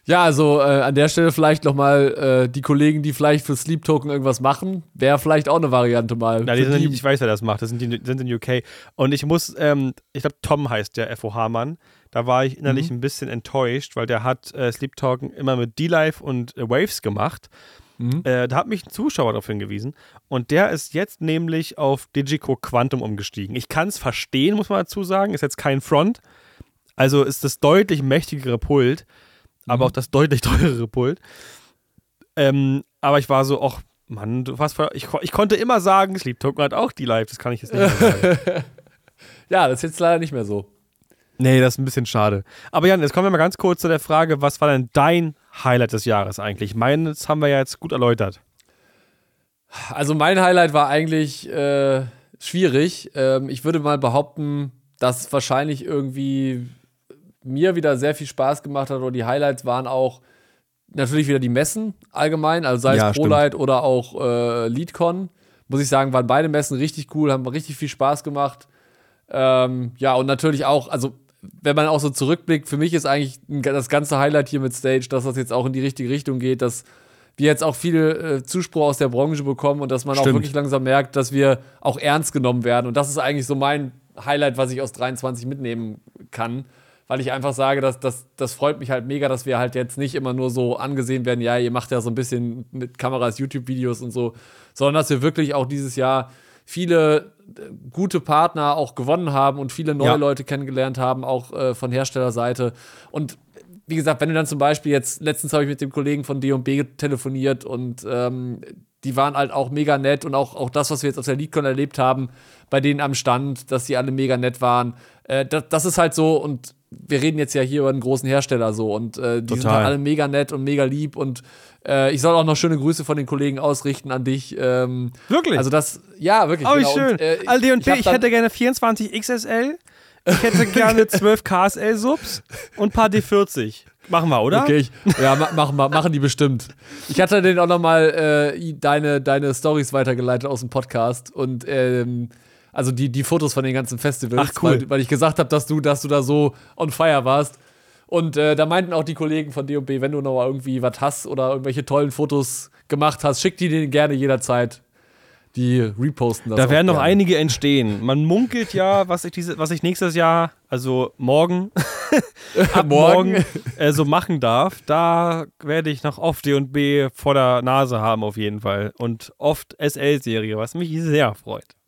Ja, also äh, an der Stelle vielleicht nochmal äh, die Kollegen, die vielleicht für Sleep Token irgendwas machen, wäre vielleicht auch eine Variante mal. Ja, die sind, ich weiß, wer das macht, das sind, die, sind in UK. Und ich muss, ähm, ich glaube, Tom heißt der FOH-Mann. Da war ich innerlich mhm. ein bisschen enttäuscht, weil der hat äh, Sleep Token immer mit D-Live und äh, Waves gemacht. Mhm. Äh, da hat mich ein Zuschauer darauf hingewiesen. Und der ist jetzt nämlich auf Digico Quantum umgestiegen. Ich kann es verstehen, muss man dazu sagen. Ist jetzt kein Front. Also ist das deutlich mächtigere Pult, mhm. aber auch das deutlich teurere Pult. Ähm, aber ich war so, ach Mann, du warst ich, ich konnte immer sagen, Sleep Token hat auch die Live, das kann ich jetzt nicht mehr sagen. ja, das ist jetzt leider nicht mehr so. Nee, das ist ein bisschen schade. Aber Jan, jetzt kommen wir mal ganz kurz zu der Frage, was war denn dein Highlight des Jahres eigentlich? Meines haben wir ja jetzt gut erläutert. Also mein Highlight war eigentlich äh, schwierig. Ähm, ich würde mal behaupten, dass wahrscheinlich irgendwie mir wieder sehr viel Spaß gemacht hat und die Highlights waren auch natürlich wieder die Messen allgemein, also sei es ja, ProLight oder auch äh, LeadCon. Muss ich sagen, waren beide Messen richtig cool, haben richtig viel Spaß gemacht. Ähm, ja, und natürlich auch, also wenn man auch so zurückblickt, für mich ist eigentlich das ganze Highlight hier mit Stage, dass das jetzt auch in die richtige Richtung geht, dass wir jetzt auch viel äh, Zuspruch aus der Branche bekommen und dass man Stimmt. auch wirklich langsam merkt, dass wir auch ernst genommen werden. Und das ist eigentlich so mein Highlight, was ich aus 23 mitnehmen kann. Weil ich einfach sage, dass, dass, das freut mich halt mega, dass wir halt jetzt nicht immer nur so angesehen werden, ja, ihr macht ja so ein bisschen mit Kameras YouTube-Videos und so, sondern dass wir wirklich auch dieses Jahr viele gute Partner auch gewonnen haben und viele neue ja. Leute kennengelernt haben, auch äh, von Herstellerseite. Und wie gesagt, wenn du dann zum Beispiel jetzt, letztens habe ich mit dem Kollegen von D&B telefoniert und ähm, die waren halt auch mega nett und auch, auch das, was wir jetzt auf der LeadCon erlebt haben, bei denen am Stand, dass die alle mega nett waren. Äh, das, das, ist halt so und wir reden jetzt ja hier über einen großen Hersteller so und äh, die Total. sind halt alle mega nett und mega lieb und äh, ich soll auch noch schöne Grüße von den Kollegen ausrichten an dich. Ähm, wirklich? Also das, ja, wirklich. Oh, genau. schön. Und, äh, All D und B, ich, ich hätte gerne 24 XSL, ich hätte gerne 12 KSL-Subs und ein paar D40. Machen wir, oder? Okay, ich, ja, machen wir, machen die bestimmt. Ich hatte denen auch noch mal äh, deine, deine Stories weitergeleitet aus dem Podcast und ähm, also die, die Fotos von den ganzen Festivals, Ach, cool. weil, weil ich gesagt habe, dass du, dass du da so on fire warst. Und äh, da meinten auch die Kollegen von DB, wenn du noch irgendwie was hast oder irgendwelche tollen Fotos gemacht hast, schick die denen gerne jederzeit. Die reposten das. Da werden noch gerne. einige entstehen. Man munkelt ja, was ich, diese, was ich nächstes Jahr, also morgen, ab morgen, morgen äh, so machen darf. Da werde ich noch oft D&B vor der Nase haben auf jeden Fall. Und oft SL-Serie, was mich sehr freut.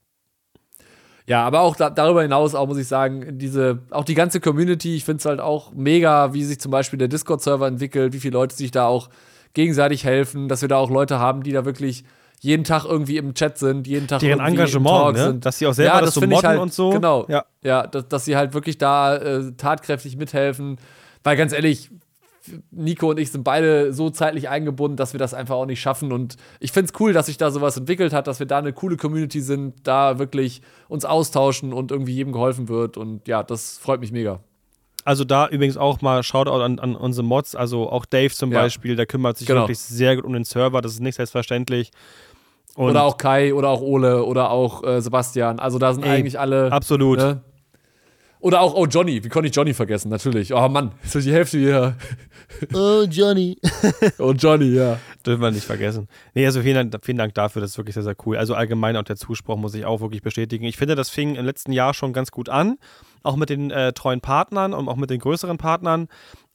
Ja, aber auch da, darüber hinaus auch muss ich sagen, diese, auch die ganze Community, ich finde es halt auch mega, wie sich zum Beispiel der Discord-Server entwickelt, wie viele Leute sich da auch gegenseitig helfen, dass wir da auch Leute haben, die da wirklich jeden Tag irgendwie im Chat sind, jeden Tag Deren irgendwie Engagement, im Talk ne? sind. dass sie auch selber ja, das, das so modden halt, und so. Genau, ja, ja dass, dass sie halt wirklich da äh, tatkräftig mithelfen. Weil ganz ehrlich, Nico und ich sind beide so zeitlich eingebunden, dass wir das einfach auch nicht schaffen. Und ich finde es cool, dass sich da sowas entwickelt hat, dass wir da eine coole Community sind, da wirklich uns austauschen und irgendwie jedem geholfen wird. Und ja, das freut mich mega. Also da übrigens auch mal Shoutout an, an unsere Mods, also auch Dave zum ja. Beispiel, der kümmert sich genau. wirklich sehr gut um den Server, das ist nicht selbstverständlich. Und oder auch Kai oder auch Ole oder auch äh, Sebastian. Also da sind ey, eigentlich alle. Absolut. Ne? Oder auch, oh Johnny, wie konnte ich Johnny vergessen? Natürlich. Oh Mann, ist die Hälfte hier. Oh Johnny. oh Johnny, ja. Dürfen wir nicht vergessen. Nee, also vielen Dank, vielen Dank dafür, das ist wirklich sehr, sehr cool. Also allgemein auch der Zuspruch muss ich auch wirklich bestätigen. Ich finde, das fing im letzten Jahr schon ganz gut an. Auch mit den äh, treuen Partnern und auch mit den größeren Partnern.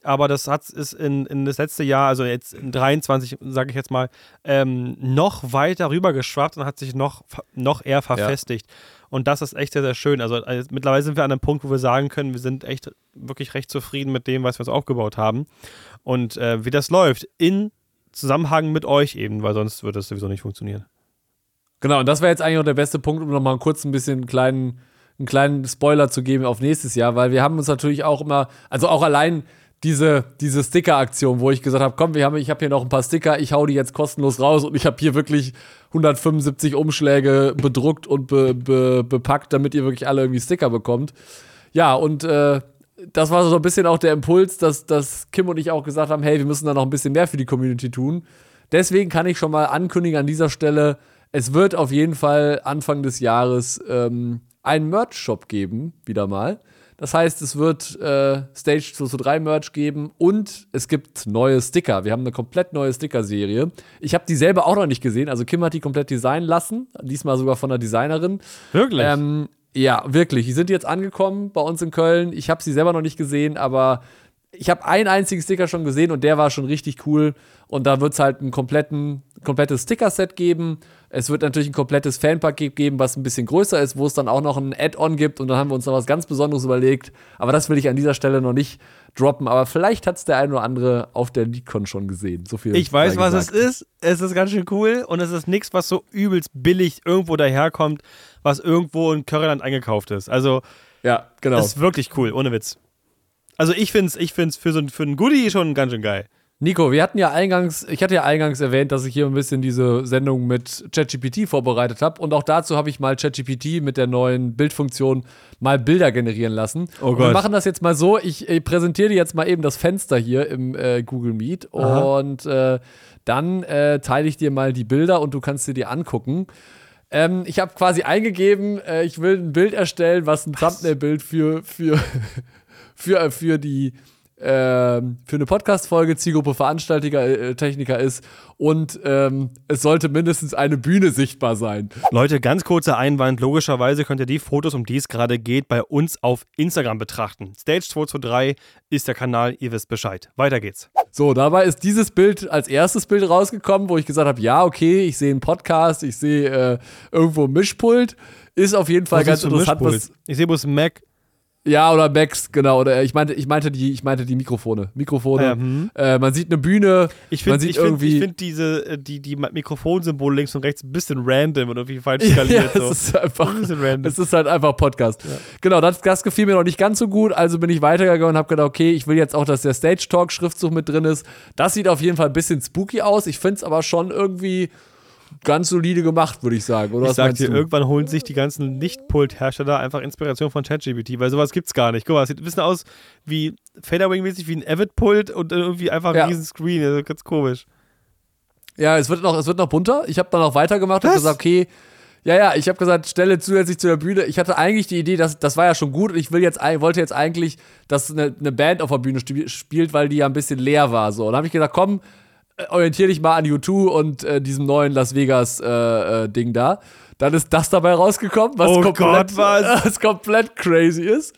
Aber das hat ist in, in das letzte Jahr, also jetzt in 23, sage ich jetzt mal, ähm, noch weiter rübergeschwappt und hat sich noch, noch eher verfestigt. Ja. Und das ist echt sehr, sehr schön. Also, also, mittlerweile sind wir an einem Punkt, wo wir sagen können, wir sind echt wirklich recht zufrieden mit dem, was wir uns aufgebaut haben. Und äh, wie das läuft, in Zusammenhang mit euch eben, weil sonst würde das sowieso nicht funktionieren. Genau, und das wäre jetzt eigentlich auch der beste Punkt, um nochmal kurz ein bisschen einen kleinen, einen kleinen Spoiler zu geben auf nächstes Jahr, weil wir haben uns natürlich auch immer, also auch allein diese, diese Sticker-Aktion, wo ich gesagt habe, komm, wir haben, ich habe hier noch ein paar Sticker, ich hau die jetzt kostenlos raus und ich habe hier wirklich 175 Umschläge bedruckt und be, be, bepackt, damit ihr wirklich alle irgendwie Sticker bekommt. Ja, und äh, das war so ein bisschen auch der Impuls, dass, dass Kim und ich auch gesagt haben, hey, wir müssen da noch ein bisschen mehr für die Community tun. Deswegen kann ich schon mal ankündigen an dieser Stelle, es wird auf jeden Fall Anfang des Jahres ähm, einen Merch-Shop geben, wieder mal. Das heißt, es wird äh, Stage 2 zu 3 Merch geben und es gibt neue Sticker. Wir haben eine komplett neue Sticker-Serie. Ich habe die selber auch noch nicht gesehen. Also Kim hat die komplett designen lassen, diesmal sogar von der Designerin. Wirklich? Ähm, ja, wirklich. Die sind jetzt angekommen bei uns in Köln. Ich habe sie selber noch nicht gesehen, aber ich habe einen einzigen Sticker schon gesehen und der war schon richtig cool. Und da wird es halt ein kompletten, komplettes Sticker-Set geben. Es wird natürlich ein komplettes Fanpaket geben, was ein bisschen größer ist, wo es dann auch noch ein Add-on gibt. Und dann haben wir uns noch was ganz Besonderes überlegt. Aber das will ich an dieser Stelle noch nicht droppen. Aber vielleicht hat es der ein oder andere auf der LeakCon schon gesehen. So viel Ich weiß, was es ist. Es ist ganz schön cool und es ist nichts, was so übelst billig irgendwo daherkommt, was irgendwo in Curryland eingekauft ist. Also, Ja, genau. das ist wirklich cool, ohne Witz. Also, ich finde es ich find's für so ein, für ein Goodie schon ganz schön geil. Nico, wir hatten ja eingangs, ich hatte ja eingangs erwähnt, dass ich hier ein bisschen diese Sendung mit ChatGPT vorbereitet habe. Und auch dazu habe ich mal ChatGPT mit der neuen Bildfunktion mal Bilder generieren lassen. Oh Und wir Gott. machen das jetzt mal so. Ich, ich präsentiere dir jetzt mal eben das Fenster hier im äh, Google Meet. Aha. Und äh, dann äh, teile ich dir mal die Bilder und du kannst sie dir angucken. Ähm, ich habe quasi eingegeben, äh, ich will ein Bild erstellen, was ein Thumbnail-Bild für, für, für, äh, für die ähm, für eine Podcast-Folge Zielgruppe Veranstalter, äh, Techniker ist und ähm, es sollte mindestens eine Bühne sichtbar sein. Leute, ganz kurzer Einwand. Logischerweise könnt ihr die Fotos, um die es gerade geht, bei uns auf Instagram betrachten. Stage 223 ist der Kanal, ihr wisst Bescheid. Weiter geht's. So, dabei ist dieses Bild als erstes Bild rausgekommen, wo ich gesagt habe, ja, okay, ich sehe einen Podcast, ich sehe äh, irgendwo ein Mischpult. Ist auf jeden Fall Was ganz interessant, was? Ich sehe bloß Mac. Ja, oder Max, genau. Oder ich meinte, ich meinte die, ich meinte die Mikrofone. Mikrofone. Ja, hm. äh, man sieht eine Bühne. Ich finde ich find, ich find diese, äh, die, die Mikrofonsymbole links und rechts ein bisschen random und irgendwie falsch ja, skaliert. es so. ist einfach. Ein bisschen random. Es ist halt einfach Podcast. Genau, das, das gefiel mir noch nicht ganz so gut. Also bin ich weitergegangen und habe gedacht, okay, ich will jetzt auch, dass der Stage Talk Schriftzug mit drin ist. Das sieht auf jeden Fall ein bisschen spooky aus. Ich finde es aber schon irgendwie ganz solide gemacht, würde ich sagen. Oder Ich sag dir, du? irgendwann holen sich die ganzen Nicht-Pult-Hersteller einfach Inspiration von ChatGPT, weil sowas gibt's gar nicht. Guck mal, es sieht ein bisschen aus wie Faderwing-mäßig, wie ein Avid-Pult und irgendwie einfach ein Ja. riesen Screen. Also ganz komisch. Ja, es wird noch, es wird noch bunter. Ich habe dann noch weitergemacht und gesagt, okay, ja, ja, ich habe gesagt, stelle zusätzlich zu der Bühne. Ich hatte eigentlich die Idee, dass das war ja schon gut und ich will jetzt wollte jetzt eigentlich, dass eine, eine Band auf der Bühne sp- spielt, weil die ja ein bisschen leer war so. Und dann habe ich gedacht, komm, äh, orientiere dich mal an U2 und äh, diesem neuen Las Vegas äh, äh, Ding da. Dann ist das dabei rausgekommen, was Oh komplett, Gott, was? was komplett crazy ist.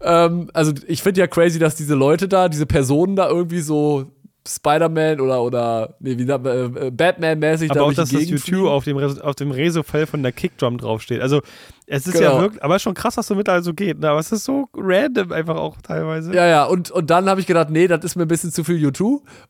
Ähm, also ich finde ja crazy, dass diese Leute da, diese Personen da irgendwie so Spider-Man oder, oder nee, wie man, äh, Batman-mäßig da Aber auch, dass das YouTube auf dem, Res auf dem Reso-Fell von der Kickdrum draufsteht. Also, es ist Genau. ja wirklich, aber schon krass, was so mittlerweile so geht. Ne? Aber es ist so random einfach auch teilweise. Ja, ja, und, und dann habe ich gedacht, nee, das ist mir ein bisschen zu viel U2.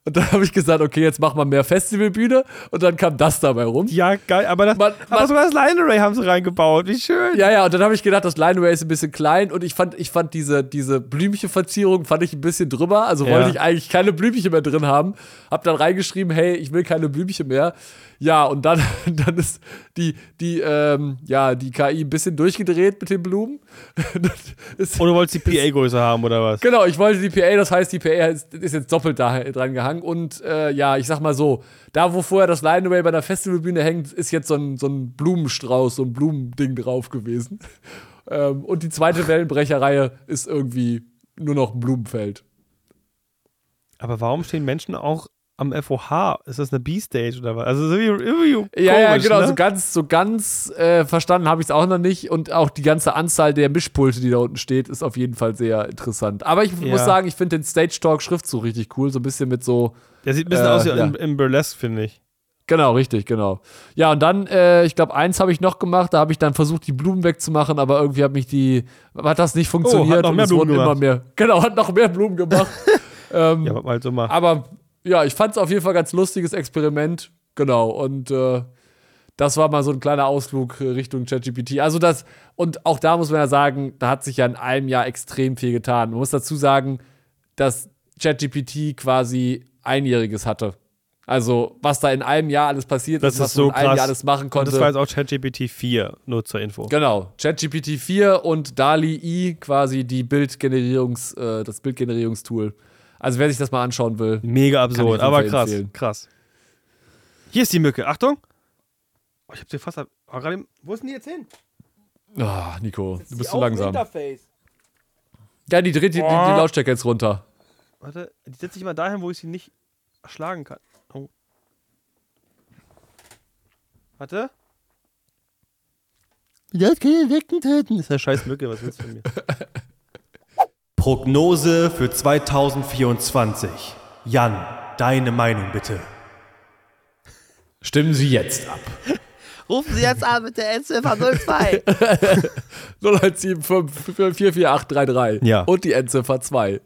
Und dann habe ich gesagt, okay, jetzt machen wir mehr Festivalbühne. Und dann kam das dabei rum. Ja, geil. Aber, das, Man- aber man- sogar das Line Array haben sie reingebaut. Wie schön. Ja, ja, und dann habe ich gedacht, das Line-Way ist ein bisschen klein und ich fand, ich fand diese, diese Blümchenverzierung fand ich ein bisschen drüber. Also Ja. wollte ich eigentlich keine Blümchen mehr drin haben. Hab dann reingeschrieben, hey, ich will keine Blümchen mehr. Ja, und dann, dann ist die, die, ähm, ja, die KI ein bisschen durchgedreht mit den Blumen. Und du wolltest die PA größer haben, oder was? Genau, ich wollte die PA, das heißt, die PA ist, ist jetzt doppelt da dran gehangen. Und äh, ja, ich sag mal so, da wo vorher das Line-Away bei der Festivalbühne hängt, ist jetzt so ein, so ein Blumenstrauß, so ein Blumending drauf gewesen. Ähm, und die zweite Wellenbrecherreihe ist irgendwie nur noch ein Blumenfeld. Aber warum stehen Menschen auch am FOH? Ist das eine B-Stage oder was? Also, so wie, irgendwie komisch, Ja, ja, genau, ne? so ganz, so ganz äh, verstanden habe ich es auch noch nicht. Und auch die ganze Anzahl der Mischpulte, die da unten steht, ist auf jeden Fall sehr interessant. Aber ich Ja. muss sagen, ich finde den Stage Talk Schriftzug richtig cool, so ein bisschen mit so Der sieht ein bisschen Äh, aus wie ja. im, im Burlesque, finde ich. Genau, richtig, genau. Ja, und dann, äh, ich glaube, eins habe ich noch gemacht, da habe ich dann versucht, die Blumen wegzumachen, aber irgendwie hat mich die, hat das nicht funktioniert. Oh, hat noch und mehr es Blumen wurden immer gemacht. mehr. Genau, hat noch mehr Blumen gemacht. ähm, Ja, was man halt so macht. aber ja, ich fand es auf jeden Fall ganz lustiges Experiment. Genau, und äh, das war mal so ein kleiner Ausflug Richtung ChatGPT. Also das, und auch da muss man ja sagen, da hat sich ja in einem Jahr extrem viel getan. Man muss dazu sagen, dass ChatGPT quasi einjähriges hatte. Also, was da in einem Jahr alles passiert Das ist, ist was so man in einem krass. Jahr alles machen Und konnte. das war jetzt auch ChatGPT 4, nur zur Info. Genau, ChatGPT 4 und DALI I quasi die Bildgenerierungs, äh, das Bildgenerierungstool. Also wer sich das mal anschauen will. Mega absurd, aber krass, empfehlen. krass. Hier ist die Mücke, Achtung. Oh, ich hab sie fast. ab- Oh, gerade im- wo ist denn die jetzt hin? Ah, Nico, du bist zu dem langsam. Interface. Ja, die dreht die, die, die. Lautstärke jetzt runter. Warte, die setze ich mal dahin, wo ich sie nicht schlagen kann. Oh. Warte. Das kann ich wegtöten. Das ist eine scheiß Mücke, was willst du von mir? Prognose für 2024. Jan, deine Meinung bitte. Stimmen Sie jetzt ab. Rufen Sie jetzt an mit der Endziffer 02. 0175 44833. Ja. Und die Endziffer 2.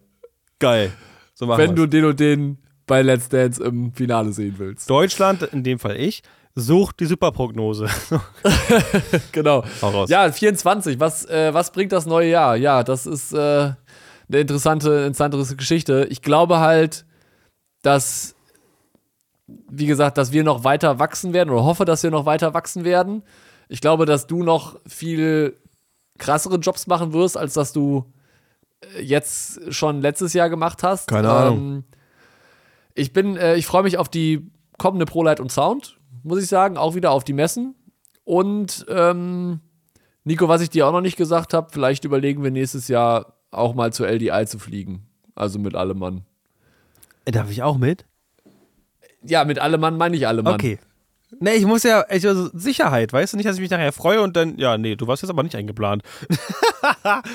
Geil. So machen Wenn wir's. du den und den bei Let's Dance im Finale sehen willst. Deutschland, in dem Fall ich, sucht die Superprognose. Genau. Ja, 24. Was, äh, was bringt das neue Jahr? Ja, das ist äh, eine interessante, interessante Geschichte. Ich glaube halt, dass, wie gesagt, dass wir noch weiter wachsen werden oder hoffe, dass wir noch weiter wachsen werden. Ich glaube, dass du noch viel krassere Jobs machen wirst, als dass du äh, jetzt schon letztes Jahr gemacht hast. Keine Ahnung. Ähm, ich bin, äh, ich freue mich auf die kommende ProLight und Sound, muss ich sagen, auch wieder auf die Messen. Und ähm, Nico, was ich dir auch noch nicht gesagt habe, vielleicht überlegen wir nächstes Jahr auch mal zur LDI zu fliegen. Also mit allem Mann. Darf ich auch mit? Ja, mit allem Mann meine ich alle Mann. Okay. Nee, ich muss ja, ich, also Sicherheit, weißt du nicht, dass ich mich nachher freue und dann, ja, nee, du warst jetzt aber nicht eingeplant.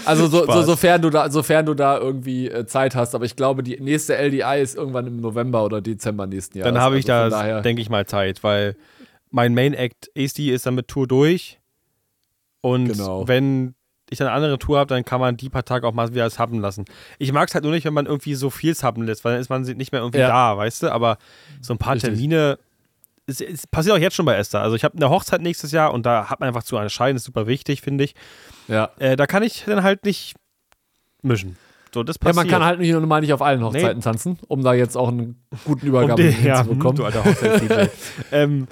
Also so, so, sofern, du da, sofern du da irgendwie äh, Zeit hast. Aber ich glaube, die nächste LDI ist irgendwann im November oder Dezember nächsten Jahres. dann habe ich also da, denke ich mal, Zeit, weil mein Main Act AC ist dann mit Tour durch und Genau. wenn ich dann eine andere Tour habe, dann kann man die paar Tage auch mal wieder subben lassen. Ich mag es halt nur nicht, wenn man irgendwie so viel subben lässt, weil dann ist man nicht mehr irgendwie Ja. da, weißt du, aber so ein paar Richtig. Termine, es, es passiert auch jetzt schon bei Esther. Also ich habe eine Hochzeit nächstes Jahr und da hat man einfach zu entscheiden, ist super wichtig, finde ich. Ja. Äh, da kann ich dann halt nicht mischen. So, das ja, passiert. man kann halt nicht normal nicht auf allen Hochzeiten tanzen, um da jetzt auch einen guten Übergang um den, ja, hinzubekommen. du alter Hochzeits-DJ. ähm,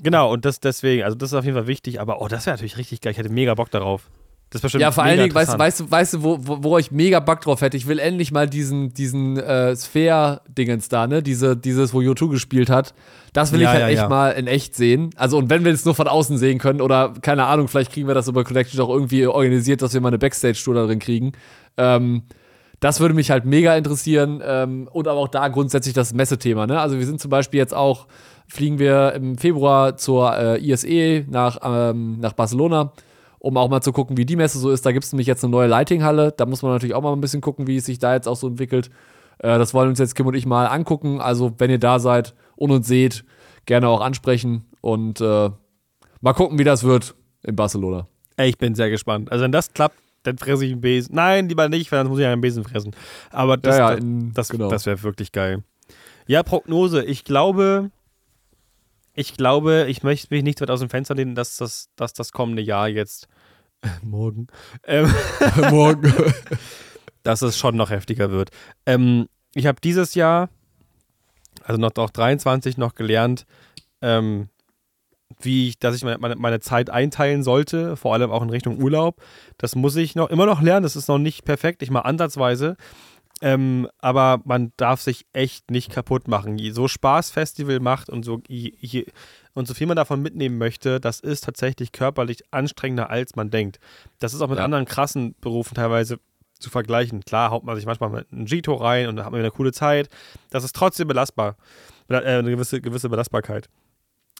genau, und das deswegen, also das ist auf jeden Fall wichtig, aber oh, das wäre natürlich richtig geil. Ich hätte mega Bock darauf. Das ist bestimmt Ja, vor allen Dingen, weißt, weißt du, weißt du, wo, wo, wo ich mega Bock drauf hätte? Ich will endlich mal diesen, diesen äh, Sphere-Dingens da, ne? Diese, dieses, wo U2 gespielt hat. Das will Ja, ich halt ja, echt ja. mal in echt sehen. Also, und wenn wir es nur von außen sehen können, oder keine Ahnung, vielleicht kriegen wir das über Collection auch irgendwie organisiert, dass wir mal eine Backstage-Tour da drin kriegen. Ähm, das würde mich halt mega interessieren. Ähm, und aber auch da grundsätzlich das Messethema, ne? Also, wir sind zum Beispiel jetzt auch, fliegen wir im Februar zur äh, ISE nach, ähm, nach Barcelona um auch mal zu gucken, wie die Messe so ist. Da gibt es nämlich jetzt eine neue Lighting-Halle. Da muss man natürlich auch mal ein bisschen gucken, wie es sich da jetzt auch so entwickelt. Äh, das wollen uns jetzt Kim und ich mal angucken. Also, wenn ihr da seid und uns seht, gerne auch ansprechen und äh, mal gucken, wie das wird in Barcelona. Ich bin sehr gespannt. Also wenn das klappt, dann fresse ich einen Besen. Nein, lieber nicht, weil dann muss ich einen Besen fressen. Aber das, Ja, ja, in- das, genau. das wäre wirklich geil. Ja, Prognose. Ich glaube, ich glaube, ich möchte mich nicht weit aus dem Fenster lehnen, dass das, dass das kommende Jahr jetzt morgen, ähm, Morgen. dass es schon noch heftiger wird. Ähm, ich habe dieses Jahr, also noch, noch 23, noch gelernt, ähm, wie ich, dass ich meine, meine, Zeit einteilen sollte, vor allem auch in Richtung Urlaub. Das muss ich noch immer noch lernen. Das ist noch nicht perfekt, ich mal ansatzweise. Ähm, aber man darf sich echt nicht kaputt machen. Je- So Spaßfestival macht und so, je, je, und so viel man davon mitnehmen möchte, das ist tatsächlich körperlich anstrengender, als man denkt. Das ist auch mit Ja. anderen krassen Berufen teilweise zu vergleichen. Klar haut man sich manchmal mit einem Gito rein und da hat man wieder eine coole Zeit. Das ist trotzdem belastbar. Äh, eine gewisse, gewisse Belastbarkeit.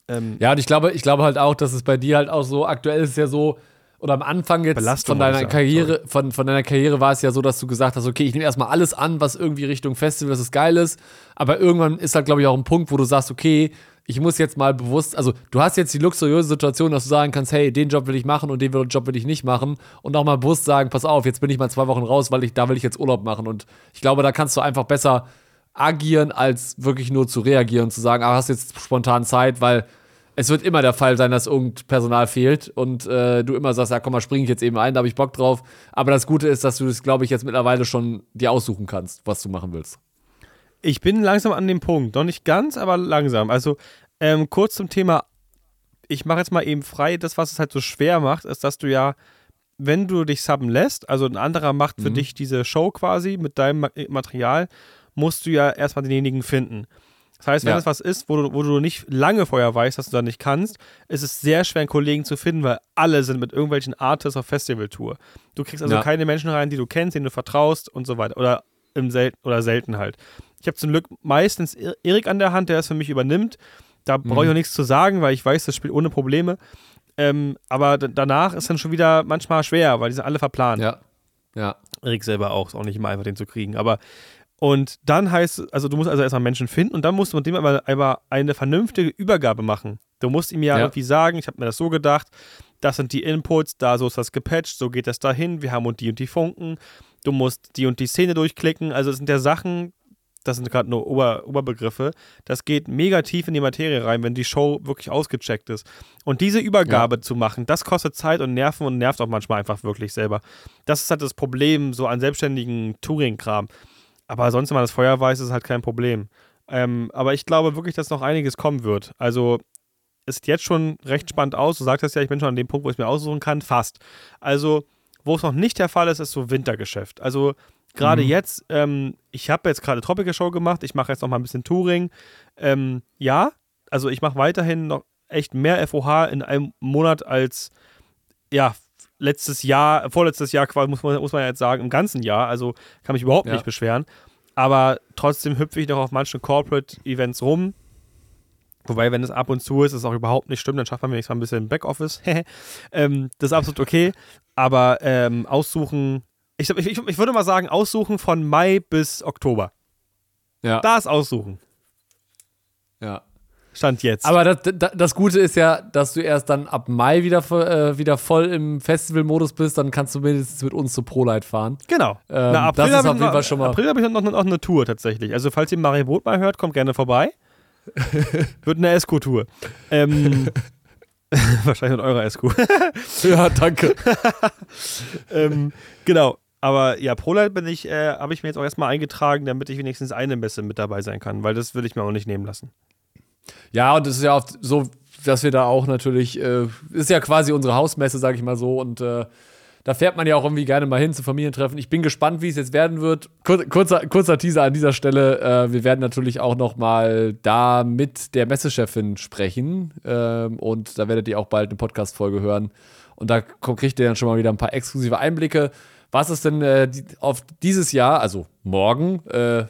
Ähm, Ja, und ich glaube, ich glaube halt auch, dass es bei dir halt auch so, aktuell ist es ja so, oder am Anfang jetzt Belastung von deiner sagen, Karriere, von, von deiner Karriere war es ja so, dass du gesagt hast, okay, ich nehme erstmal alles an, was irgendwie Richtung Festival, das ist geil ist. Aber irgendwann ist halt, glaube ich, auch ein Punkt, wo du sagst, okay, ich muss jetzt mal bewusst, also du hast jetzt die luxuriöse Situation, dass du sagen kannst, hey, den Job will ich machen und den Job will ich nicht machen. Und auch mal bewusst sagen, pass auf, jetzt bin ich mal zwei Wochen raus, weil ich, da will ich jetzt Urlaub machen. Und ich glaube, da kannst du einfach besser agieren, als wirklich nur zu reagieren und zu sagen, ah, hast jetzt spontan Zeit, weil es wird immer der Fall sein, dass irgend Personal fehlt und äh, du immer sagst, ja komm mal, spring ich jetzt eben ein, da habe ich Bock drauf. Aber das Gute ist, dass du das, glaube ich, jetzt mittlerweile schon dir aussuchen kannst, was du machen willst. Ich bin langsam an dem Punkt. Noch nicht ganz, aber langsam. Also ähm, kurz zum Thema, ich mache jetzt mal eben frei. Das, was es halt so schwer macht, ist, dass du ja, wenn du dich subben lässt, also ein anderer macht für Mhm. dich diese Show quasi mit deinem Ma- Material, musst du ja erstmal denjenigen finden. Das heißt, wenn Ja. das was ist, wo du, wo du nicht lange vorher weißt, dass du da nicht kannst, ist es sehr schwer, einen Kollegen zu finden, weil alle sind mit irgendwelchen Artists auf Festivaltour. Du kriegst also Ja. keine Menschen rein, die du kennst, denen du vertraust und so weiter. Oder im Sel oder selten halt. Ich habe zum Glück meistens Erik an der Hand, der es für mich übernimmt. Da brauche ich auch nichts zu sagen, weil ich weiß, das spielt ohne Probleme. Ähm, aber danach ist dann schon wieder manchmal schwer, weil die sind alle verplant. Ja. Ja. Erik selber auch, ist auch nicht immer einfach den zu kriegen. Aber und dann heißt, also du musst also erstmal Menschen finden und dann musst du mit dem aber, aber eine vernünftige Übergabe machen. Du musst ihm ja, Ja. irgendwie sagen, ich habe mir das so gedacht, das sind die Inputs, da so ist das gepatcht, so geht das dahin, wir haben und die und die Funken, du musst die und die Szene durchklicken. Also es sind ja Sachen, das sind gerade nur Ober Oberbegriffe, das geht mega tief in die Materie rein, wenn die Show wirklich ausgecheckt ist. Und diese Übergabe zu machen, das kostet Zeit und Nerven und nervt auch manchmal einfach wirklich selber. Das ist halt das Problem so an selbstständigen Touring-Kram. Aber sonst, wenn man das vorher weiß, ist halt kein Problem. Ähm, aber ich glaube wirklich, dass noch einiges kommen wird. Also es sieht jetzt schon recht spannend aus. Du sagtest ja, ich bin schon an dem Punkt, wo ich es mir aussuchen kann. Fast. Also, wo es noch nicht der Fall ist, ist so Wintergeschäft. Also gerade jetzt, ähm, ich habe jetzt gerade Tropical Show gemacht, ich mache jetzt noch mal ein bisschen Touring. Ähm, ja, also ich mache weiterhin noch echt mehr FOH in einem Monat als ja, letztes Jahr, vorletztes Jahr quasi, muss man, muss man ja jetzt sagen, im ganzen Jahr. Also kann mich überhaupt Ja. nicht beschweren. Aber trotzdem hüpfe ich noch auf manchen Corporate-Events rum. Wobei, wenn es ab und zu ist, ist es auch überhaupt nicht schlimm, dann schafft man wenigstens mal ein bisschen Backoffice. ähm, das ist absolut okay. Aber ähm, aussuchen, ich, ich, ich, würde mal sagen, aussuchen von Mai bis Oktober. Ja. Da ist aussuchen. ja. Stand jetzt. Aber das, das, das Gute ist ja, dass du erst dann ab Mai wieder, äh, wieder voll im Festivalmodus bist, dann kannst du mindestens mit uns zu ProLight fahren. Genau. Ähm, Na, das ist auf jeden Fall schon mal- April habe ich noch, noch, noch eine Tour tatsächlich. Also, falls ihr Mario Boot mal hört, kommt gerne vorbei. Wird eine Esco-Tour. Ähm, wahrscheinlich mit eurer Esco. Ja, danke. ähm, genau. Aber ja, ProLight bin ich, äh, habe ich mir jetzt auch erstmal eingetragen, damit ich wenigstens eine Messe mit dabei sein kann, weil das würde ich mir auch nicht nehmen lassen. Ja, und es ist ja oft so, dass wir da auch natürlich, äh, ist ja quasi unsere Hausmesse, sag ich mal so, und äh, da fährt man ja auch irgendwie gerne mal hin zu Familientreffen. Ich bin gespannt, wie es jetzt werden wird. Kur kurzer, kurzer Teaser an dieser Stelle. Äh, wir werden natürlich auch noch mal da mit der Messechefin sprechen. Ähm, und da werdet ihr auch bald eine Podcast-Folge hören. Und da kriegt ihr dann schon mal wieder ein paar exklusive Einblicke, was es denn äh, die, auf dieses Jahr, also morgen, äh,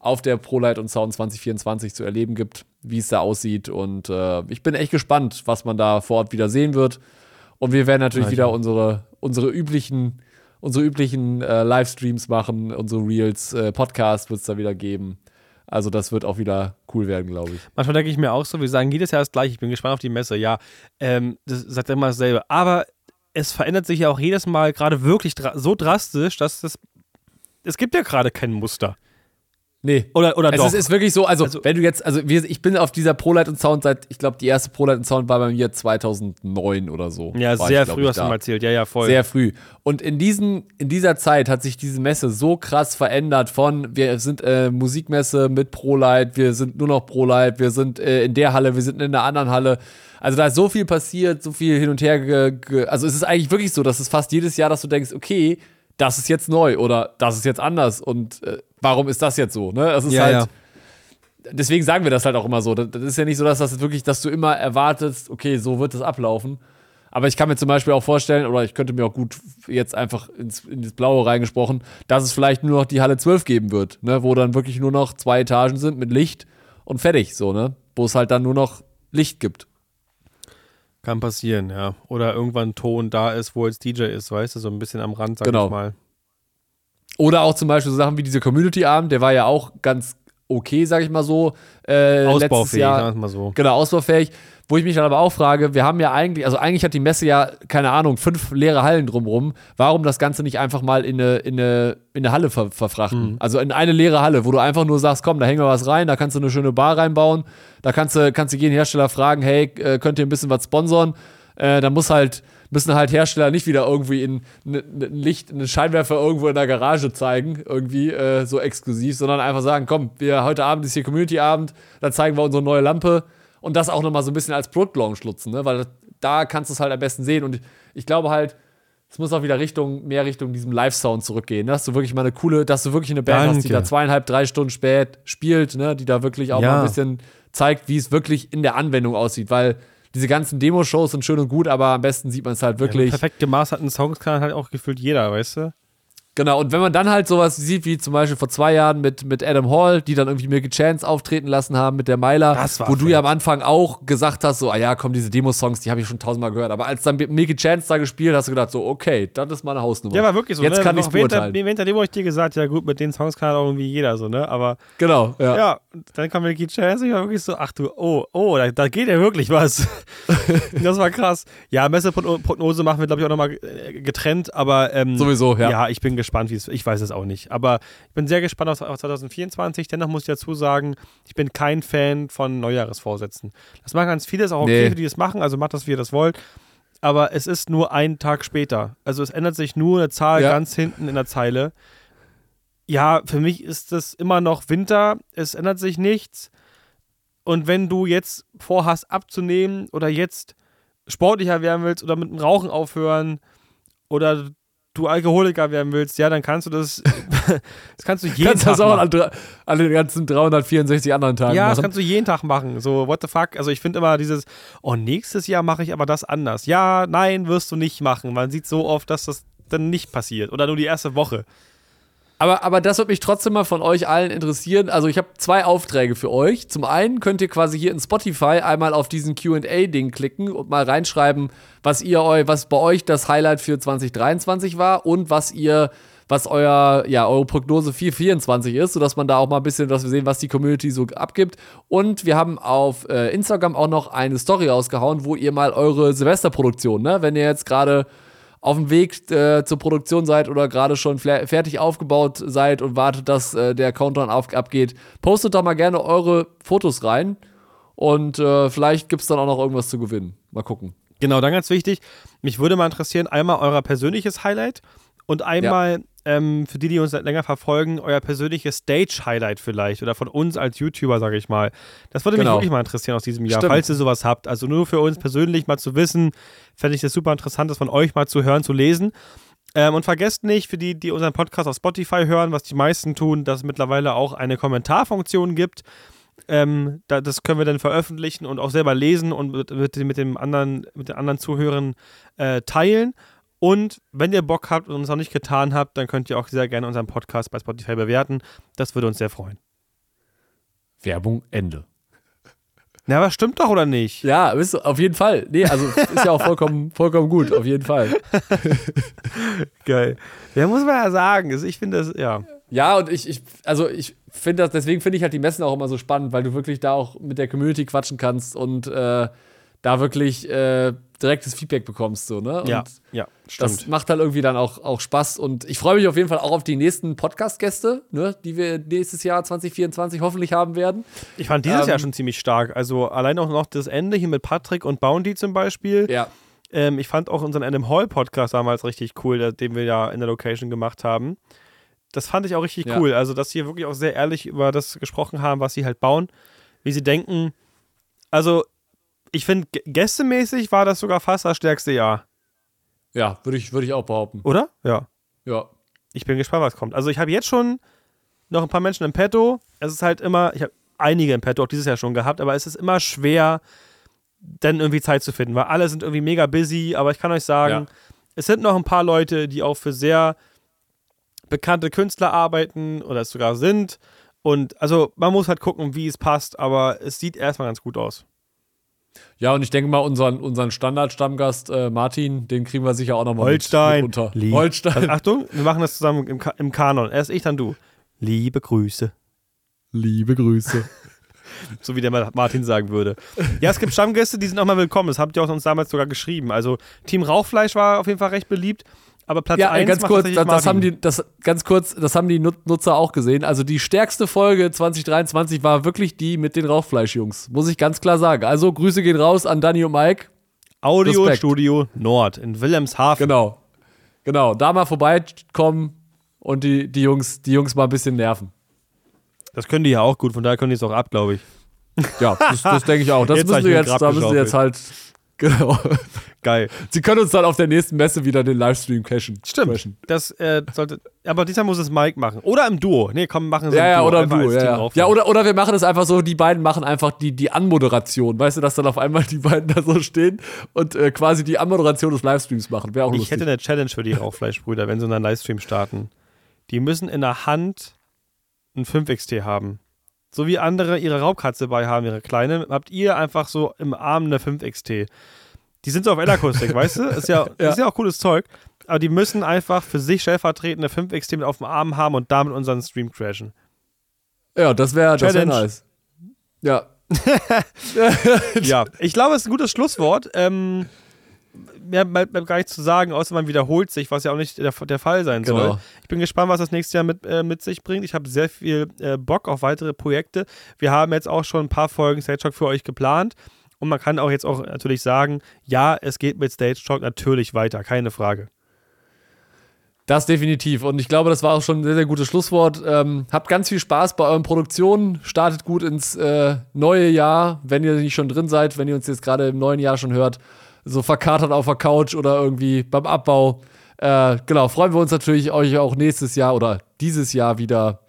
auf der ProLight und Sound 2024 zu erleben gibt, wie es da aussieht. Und äh, ich bin echt gespannt, was man da vor Ort wieder sehen wird. Und wir werden natürlich Ja, wieder unsere, unsere üblichen, unsere üblichen äh, Livestreams machen, unsere Reels, äh, Podcast wird es da wieder geben. Also das wird auch wieder cool werden, glaube ich. Manchmal denke ich mir auch so, wir sagen jedes Jahr das gleiche, ich bin gespannt auf die Messe. Ja, ähm, das sagt immer dasselbe. Aber es verändert sich ja auch jedes Mal gerade wirklich dra so drastisch, dass das. Es gibt ja gerade kein Muster. Nee. Oder, oder Es doch. ist, ist wirklich so, also, Also- wenn du jetzt, also wir, ich bin auf dieser ProLight und Sound seit, ich glaube, die erste ProLight und Sound war bei mir 2009 oder so. ja, sehr ich, früh hast du da. mal erzählt. Ja, ja, voll. Sehr früh. Und in, diesen, in dieser Zeit hat sich diese Messe so krass verändert von, wir sind äh, Musikmesse mit ProLight, wir sind nur noch ProLight, wir sind äh, in der Halle, wir sind in der anderen Halle. Also da ist so viel passiert, so viel hin und her. Also es ist eigentlich wirklich so, dass es fast jedes Jahr, dass du denkst, okay, das ist jetzt neu oder das ist jetzt anders und äh, warum ist das jetzt so? Ne? Das ist Ja, halt, ja. deswegen sagen wir das halt auch immer so. Das, das ist ja nicht so, dass das wirklich, dass du immer erwartest, okay, so wird es ablaufen. Aber ich kann mir zum Beispiel auch vorstellen, oder ich könnte mir auch gut jetzt einfach ins, in das Blaue reingesprochen, dass es vielleicht nur noch die Halle 12 geben wird, ne? wo dann wirklich nur noch zwei Etagen sind mit Licht und fertig, so, ne? Wo es halt dann nur noch Licht gibt. Kann passieren, ja. Oder irgendwann Ton da ist, wo jetzt DJ ist, weißt du, so ein bisschen am Rand, sag Genau. ich mal. Oder auch zum Beispiel so Sachen wie dieser Community-Abend, der war ja auch ganz okay, sag ich mal so. Äh, Ausbaufähig, Jahr. sagen wir es mal so. Genau, ausbaufähig. Wo ich mich dann aber auch frage, wir haben ja eigentlich, also eigentlich hat die Messe ja, keine Ahnung, fünf leere Hallen drumrum. Warum das Ganze nicht einfach mal in eine, in eine, in eine Halle ver verfrachten? Also in eine leere Halle, wo du einfach nur sagst, komm, da hängen wir was rein, da kannst du eine schöne Bar reinbauen, da kannst du, kannst du jeden Hersteller fragen, hey, äh, könnt ihr ein bisschen was sponsern? Äh, da muss halt, müssen halt Hersteller nicht wieder irgendwie in ein Licht, einen Scheinwerfer irgendwo in der Garage zeigen, irgendwie äh, so exklusiv, sondern einfach sagen, komm, wir heute Abend ist hier Community-Abend, da zeigen wir unsere neue Lampe und das auch nochmal so ein bisschen als Produktlaunch nutzen, ne? weil da kannst du es halt am besten sehen und ich glaube halt, es muss auch wieder Richtung, mehr Richtung diesem Live-Sound zurückgehen, ne? dass du wirklich mal eine coole, dass du wirklich eine Band Danke. hast, die da zweieinhalb, drei Stunden spät spielt, ne? die da wirklich auch Ja. mal ein bisschen zeigt, wie es wirklich in der Anwendung aussieht, weil diese ganzen Demo-Shows sind schön und gut, aber am besten sieht man es halt wirklich. Perfekt gemasterten Songs kann halt auch gefühlt jeder, weißt du? Genau, und wenn man dann halt sowas sieht, wie zum Beispiel vor zwei Jahren mit, mit Adam Hall, die dann irgendwie Milky Chance auftreten lassen haben mit der Myla, wo du ja am Anfang auch gesagt hast, so, ah ja, komm, diese Demo-Songs, die habe ich schon tausendmal gehört. Aber als dann Milky Chance da gespielt, hast du gedacht, so, okay, das ist meine Hausnummer. Ja, war wirklich so. Jetzt ne? kann ich beurteilen. während der Demo hab ich dir gesagt, ja gut, mit den Songs kann auch irgendwie jeder so, ne? Aber Genau, ja. ja, dann kam Milky Chance und ich war wirklich so, ach du, oh, oh, da, da geht ja wirklich was. das war krass. Ja, Messeprognose machen wir, glaube ich, auch nochmal äh, getrennt, aber ähm, Sowieso, ja. Ja, ich bin gespannt, wie es, ich weiß es auch nicht. Aber ich bin sehr gespannt auf, auf 2024. Dennoch muss ich dazu sagen, ich bin kein Fan von Neujahresvorsätzen. Das machen ganz viele, ist auch okay, Nee. für die das machen, also macht das, wie ihr das wollt. Aber es ist nur ein Tag später. Also es ändert sich nur eine Zahl Ja. ganz hinten in der Zeile. Ja, für mich ist das immer noch Winter. Es ändert sich nichts. Und wenn du jetzt vorhast abzunehmen oder jetzt sportlicher werden willst oder mit dem Rauchen aufhören oder du Alkoholiker werden willst, ja, dann kannst du das, das kannst du jeden Kannst Tag das auch machen. an, den ganzen 364 anderen Tagen Ja, das machen. kannst du jeden Tag machen. So, what the fuck? Also ich finde immer dieses, oh, nächstes Jahr mache ich aber das anders. Ja, nein, wirst du nicht machen. Man sieht so oft, dass das dann nicht passiert. Oder nur die erste Woche. Aber, aber das würde mich trotzdem mal von euch allen interessieren. Also ich habe zwei Aufträge für euch. Zum einen könnt ihr quasi hier in Spotify einmal auf diesen Q&A-Ding klicken und mal reinschreiben, was ihr eu, was bei euch das Highlight für 2023 war und was ihr was euer, ja, eure Prognose 424 ist, sodass man da auch mal ein bisschen, dass wir sehen, was die Community so abgibt. Und wir haben auf äh, Instagram auch noch eine Story rausgehauen, wo ihr mal eure Silvesterproduktion, ne, wenn ihr jetzt gerade auf dem Weg äh, zur Produktion seid oder gerade schon fertig aufgebaut seid und wartet, dass äh, der Countdown auf, abgeht, postet doch mal gerne eure Fotos rein und äh, vielleicht gibt es dann auch noch irgendwas zu gewinnen. Mal gucken. Genau, dann ganz wichtig, mich würde mal interessieren, einmal euer persönliches Highlight und einmal ähm, für die, die uns länger verfolgen, euer persönliches Stage-Highlight vielleicht oder von uns als YouTuber, sage ich mal. Das würde mich Genau. wirklich mal interessieren aus diesem Jahr, Stimmt. falls ihr sowas habt. Also nur für uns persönlich mal zu wissen, fände ich das super interessant, das von euch mal zu hören, zu lesen. Ähm, und vergesst nicht, für die, die unseren Podcast auf Spotify hören, was die meisten tun, dass es mittlerweile auch eine Kommentarfunktion gibt. Ähm, da, das können wir dann veröffentlichen und auch selber lesen und mit, mit, mit, dem anderen, mit den anderen Zuhörern äh, teilen. Und wenn ihr Bock habt und es noch nicht getan habt, dann könnt ihr auch sehr gerne unseren Podcast bei Spotify bewerten. Das würde uns sehr freuen. Werbung Ende. Na, aber stimmt doch, oder nicht? Ja, ist, auf jeden Fall. Nee, also ist ja auch vollkommen, vollkommen gut, auf jeden Fall. Geil. Ja, muss man ja sagen. Also ich finde das, ja. Ja, und ich, ich also ich finde das, deswegen finde ich halt die Messen auch immer so spannend, weil du wirklich da auch mit der Community quatschen kannst und äh, da wirklich äh, direktes Feedback bekommst, so, ne? Und Ja, ja, das stimmt. macht halt irgendwie dann auch, auch Spaß und ich freue mich auf jeden Fall auch auf die nächsten Podcast-Gäste, ne, die wir nächstes Jahr 2024 hoffentlich haben werden. Ich fand dieses Ähm, Jahr schon ziemlich stark. Also allein auch noch das Ende hier mit Patrick und Bounty zum Beispiel. Ja. Ähm, ich fand auch unseren Adam Hall Podcast damals richtig cool, den wir ja in der Location gemacht haben. Das fand ich auch richtig Ja. cool. Also, dass sie wirklich auch sehr ehrlich über das gesprochen haben, was sie halt bauen, wie sie denken. Also, ich finde, gästemäßig war das sogar fast das stärkste Jahr, Ja, würde ich, würd ich auch behaupten. oder? Ja. Ja. Ich bin gespannt, was kommt. Also, ich habe jetzt schon noch ein paar Menschen im Petto. Es ist halt immer, ich habe einige im Petto auch dieses Jahr schon gehabt, aber es ist immer schwer, dann irgendwie Zeit zu finden, weil alle sind irgendwie mega busy. Aber ich kann euch sagen, Ja. es sind noch ein paar Leute, die auch für sehr bekannte Künstler arbeiten oder es sogar sind. Und also man muss halt gucken, wie es passt, aber es sieht erstmal ganz gut aus. Ja, und ich denke mal, unseren, unseren Standard-Stammgast äh, Martin, den kriegen wir sicher auch nochmal Holstein. mit, mit unter. Lieb. Holstein. Also, Achtung, wir machen das zusammen im, Ka im Kanon. Erst ich, dann du. Liebe Grüße. Liebe Grüße. So wie der Ma- Martin sagen würde. Ja, es gibt Stammgäste, die sind auch mal willkommen. Das habt ihr auch uns damals sogar geschrieben. Also Team Rauchfleisch war auf jeden Fall recht beliebt. Aber Platz Ja, 1 ganz macht kurz, das, das haben die, das, ganz kurz, das haben die Nut- Nutzer auch gesehen. Also die stärkste Folge 2023 war wirklich die mit den Rauchfleischjungs, muss ich ganz klar sagen. Also Grüße gehen raus an Danny und Mike. Audiostudio Nord in Wilhelmshaven. Genau. Genau. Da mal vorbeikommen und die, die, Jungs, die Jungs mal ein bisschen nerven. Das können die ja auch gut, von daher können die es auch ab, glaube ich. Ja, das, das denke ich auch. Das Jetzt müssen wir jetzt, da müssen wir jetzt halt. Genau. Geil. Sie können uns dann auf der nächsten Messe wieder den Livestream cashen. Stimmt. Crashen. Das äh, sollte. Aber diesmal muss es Mike machen. Oder im Duo. Nee, komm, machen sie Ja, im ja, Duo. oder im Duo. Ja, ja. ja oder, oder wir machen es einfach so, die beiden machen einfach die, die Anmoderation. Weißt du, dass dann auf einmal die beiden da so stehen und äh, quasi die Anmoderation des Livestreams machen. Wäre auch Ich lustig. hätte eine Challenge für die Rauchfleischbrüder, wenn sie einen Livestream starten. Die müssen in der Hand ein 5XT haben. So wie andere ihre Raubkatze bei haben, ihre kleine, habt ihr einfach so im Arm eine 5XT. Die sind so auf L-Akustik, weißt du? Ist ja, Ja. ist ja auch cooles Zeug. Aber die müssen einfach für sich stellvertretend eine 5XT mit auf dem Arm haben und damit unseren Stream crashen. ja, das wäre das wär nice. Ja. ja, ich glaube, es ist ein gutes Schlusswort. Ähm, mehr bleibt gar nichts zu sagen, außer man wiederholt sich, was ja auch nicht der, der Fall sein soll. Genau. Ich bin gespannt, was das nächste Jahr mit, äh, mit sich bringt. Ich habe sehr viel äh, Bock auf weitere Projekte. Wir haben jetzt auch schon ein paar Folgen Stage Talk für euch geplant. Und man kann auch jetzt auch natürlich sagen, ja, es geht mit Stage Talk natürlich weiter, keine Frage. Das definitiv. Und ich glaube, das war auch schon ein sehr, sehr gutes Schlusswort. Ähm, habt ganz viel Spaß bei euren Produktionen. Startet gut ins äh, neue Jahr, wenn ihr nicht schon drin seid, wenn ihr uns jetzt gerade im neuen Jahr schon hört. So verkatert auf der Couch oder irgendwie beim Abbau. Äh, genau, freuen wir uns natürlich, euch auch nächstes Jahr oder dieses Jahr wieder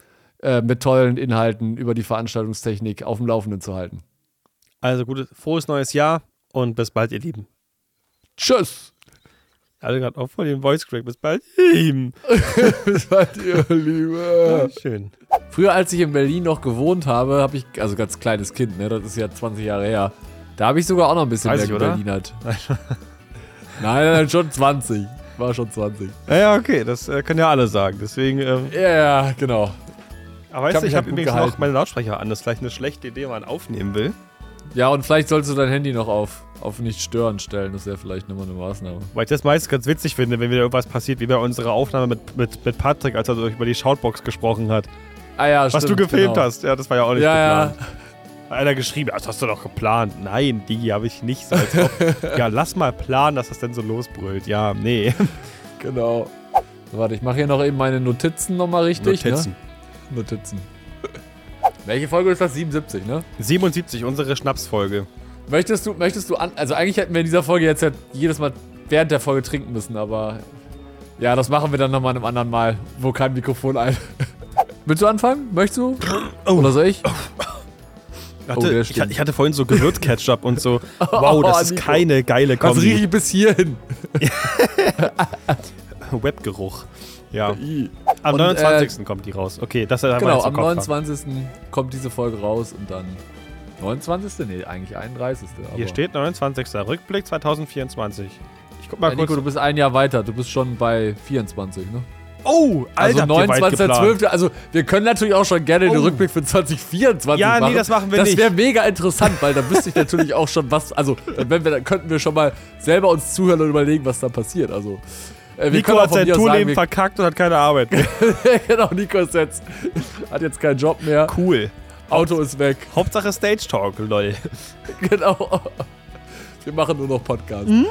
äh, mit tollen Inhalten über die Veranstaltungstechnik auf dem Laufenden zu halten. Also gutes, frohes neues Jahr und bis bald, ihr Lieben. Tschüss! Alle gerade auch voll den Voice Crack. Bis bald. Lieben. Seid ihr Liebe. Schön. Früher, als ich in Berlin noch gewohnt habe, habe ich, also ganz kleines Kind, ne, das ist ja 20 Jahre her, da habe ich sogar auch noch ein bisschen 30, mehr oder? Berlinert. Nein, nein, schon 20. War schon 20. Ja, ja, okay, das äh, können ja alle sagen. Deswegen, ähm, Ja, ja, genau. aber weißt du, ich halt habe übrigens gehalten. noch meine Lautsprecher an. Das ist vielleicht eine schlechte Idee, wenn man aufnehmen will. Ja, und vielleicht solltest du dein Handy noch auf, auf nicht stören stellen. Das wäre vielleicht nochmal eine Maßnahme. Weil ich das meist ganz witzig finde, wenn wieder irgendwas passiert, wie bei unserer Aufnahme mit, mit, mit Patrick, als er über die Shoutbox gesprochen hat. Ah ja, Was du gefilmt hast, ja, das war ja auch nicht Ja, geplant. Hat Einer geschrieben, das hast du doch geplant. Nein, die habe ich nicht. So ob, ja, lass mal planen, dass das denn so losbrüllt. Ja, nee. genau. Warte, ich mache hier noch eben meine Notizen nochmal richtig. Notizen. Ne? Notizen. Welche Folge ist das? 77, ne? 77, unsere Schnapsfolge. Möchtest du, möchtest du an. Also eigentlich hätten wir in dieser Folge jetzt ja jedes Mal während der Folge trinken müssen, aber. Ja, das machen wir dann nochmal einem anderen Mal, wo kein Mikrofon ein. Willst du anfangen? Möchtest du? Oder soll ich? Hatte, Oh, ich, ich hatte vorhin so Gewürzketchup und so. Wow, das ist Nico. keine geile Was rieche Kombi. ich bis hierhin? Webgeruch. Ja. I. Am Und, 29. kommt die raus. Okay, das war Genau, am Kopf haben. 29. kommt diese Folge raus und dann. 29. Nee, eigentlich 31. Aber Hier steht 29. Rückblick 2024. Ich guck mal Ja, Nico, kurz. du bist ein Jahr weiter. Du bist schon bei 24, ne? Oh, Alter, Also weit geplant. 29.12. Also wir können natürlich auch schon gerne den Oh. Rückblick für 2024 Ja, nee, machen. das machen wir das nicht. wäre mega interessant, weil dann wüsste ich natürlich auch schon, was. Also dann, wenn wir, dann könnten wir schon mal selber uns zuhören und überlegen, was da passiert. Also äh, Nico hat sein Tourleben verkackt und hat keine Arbeit mehr. genau, Nico ist jetzt hat jetzt keinen Job mehr. cool. Auto ist weg. Hauptsache Stage Talk, lol. Genau. Wir machen nur noch Podcasts. Mhm.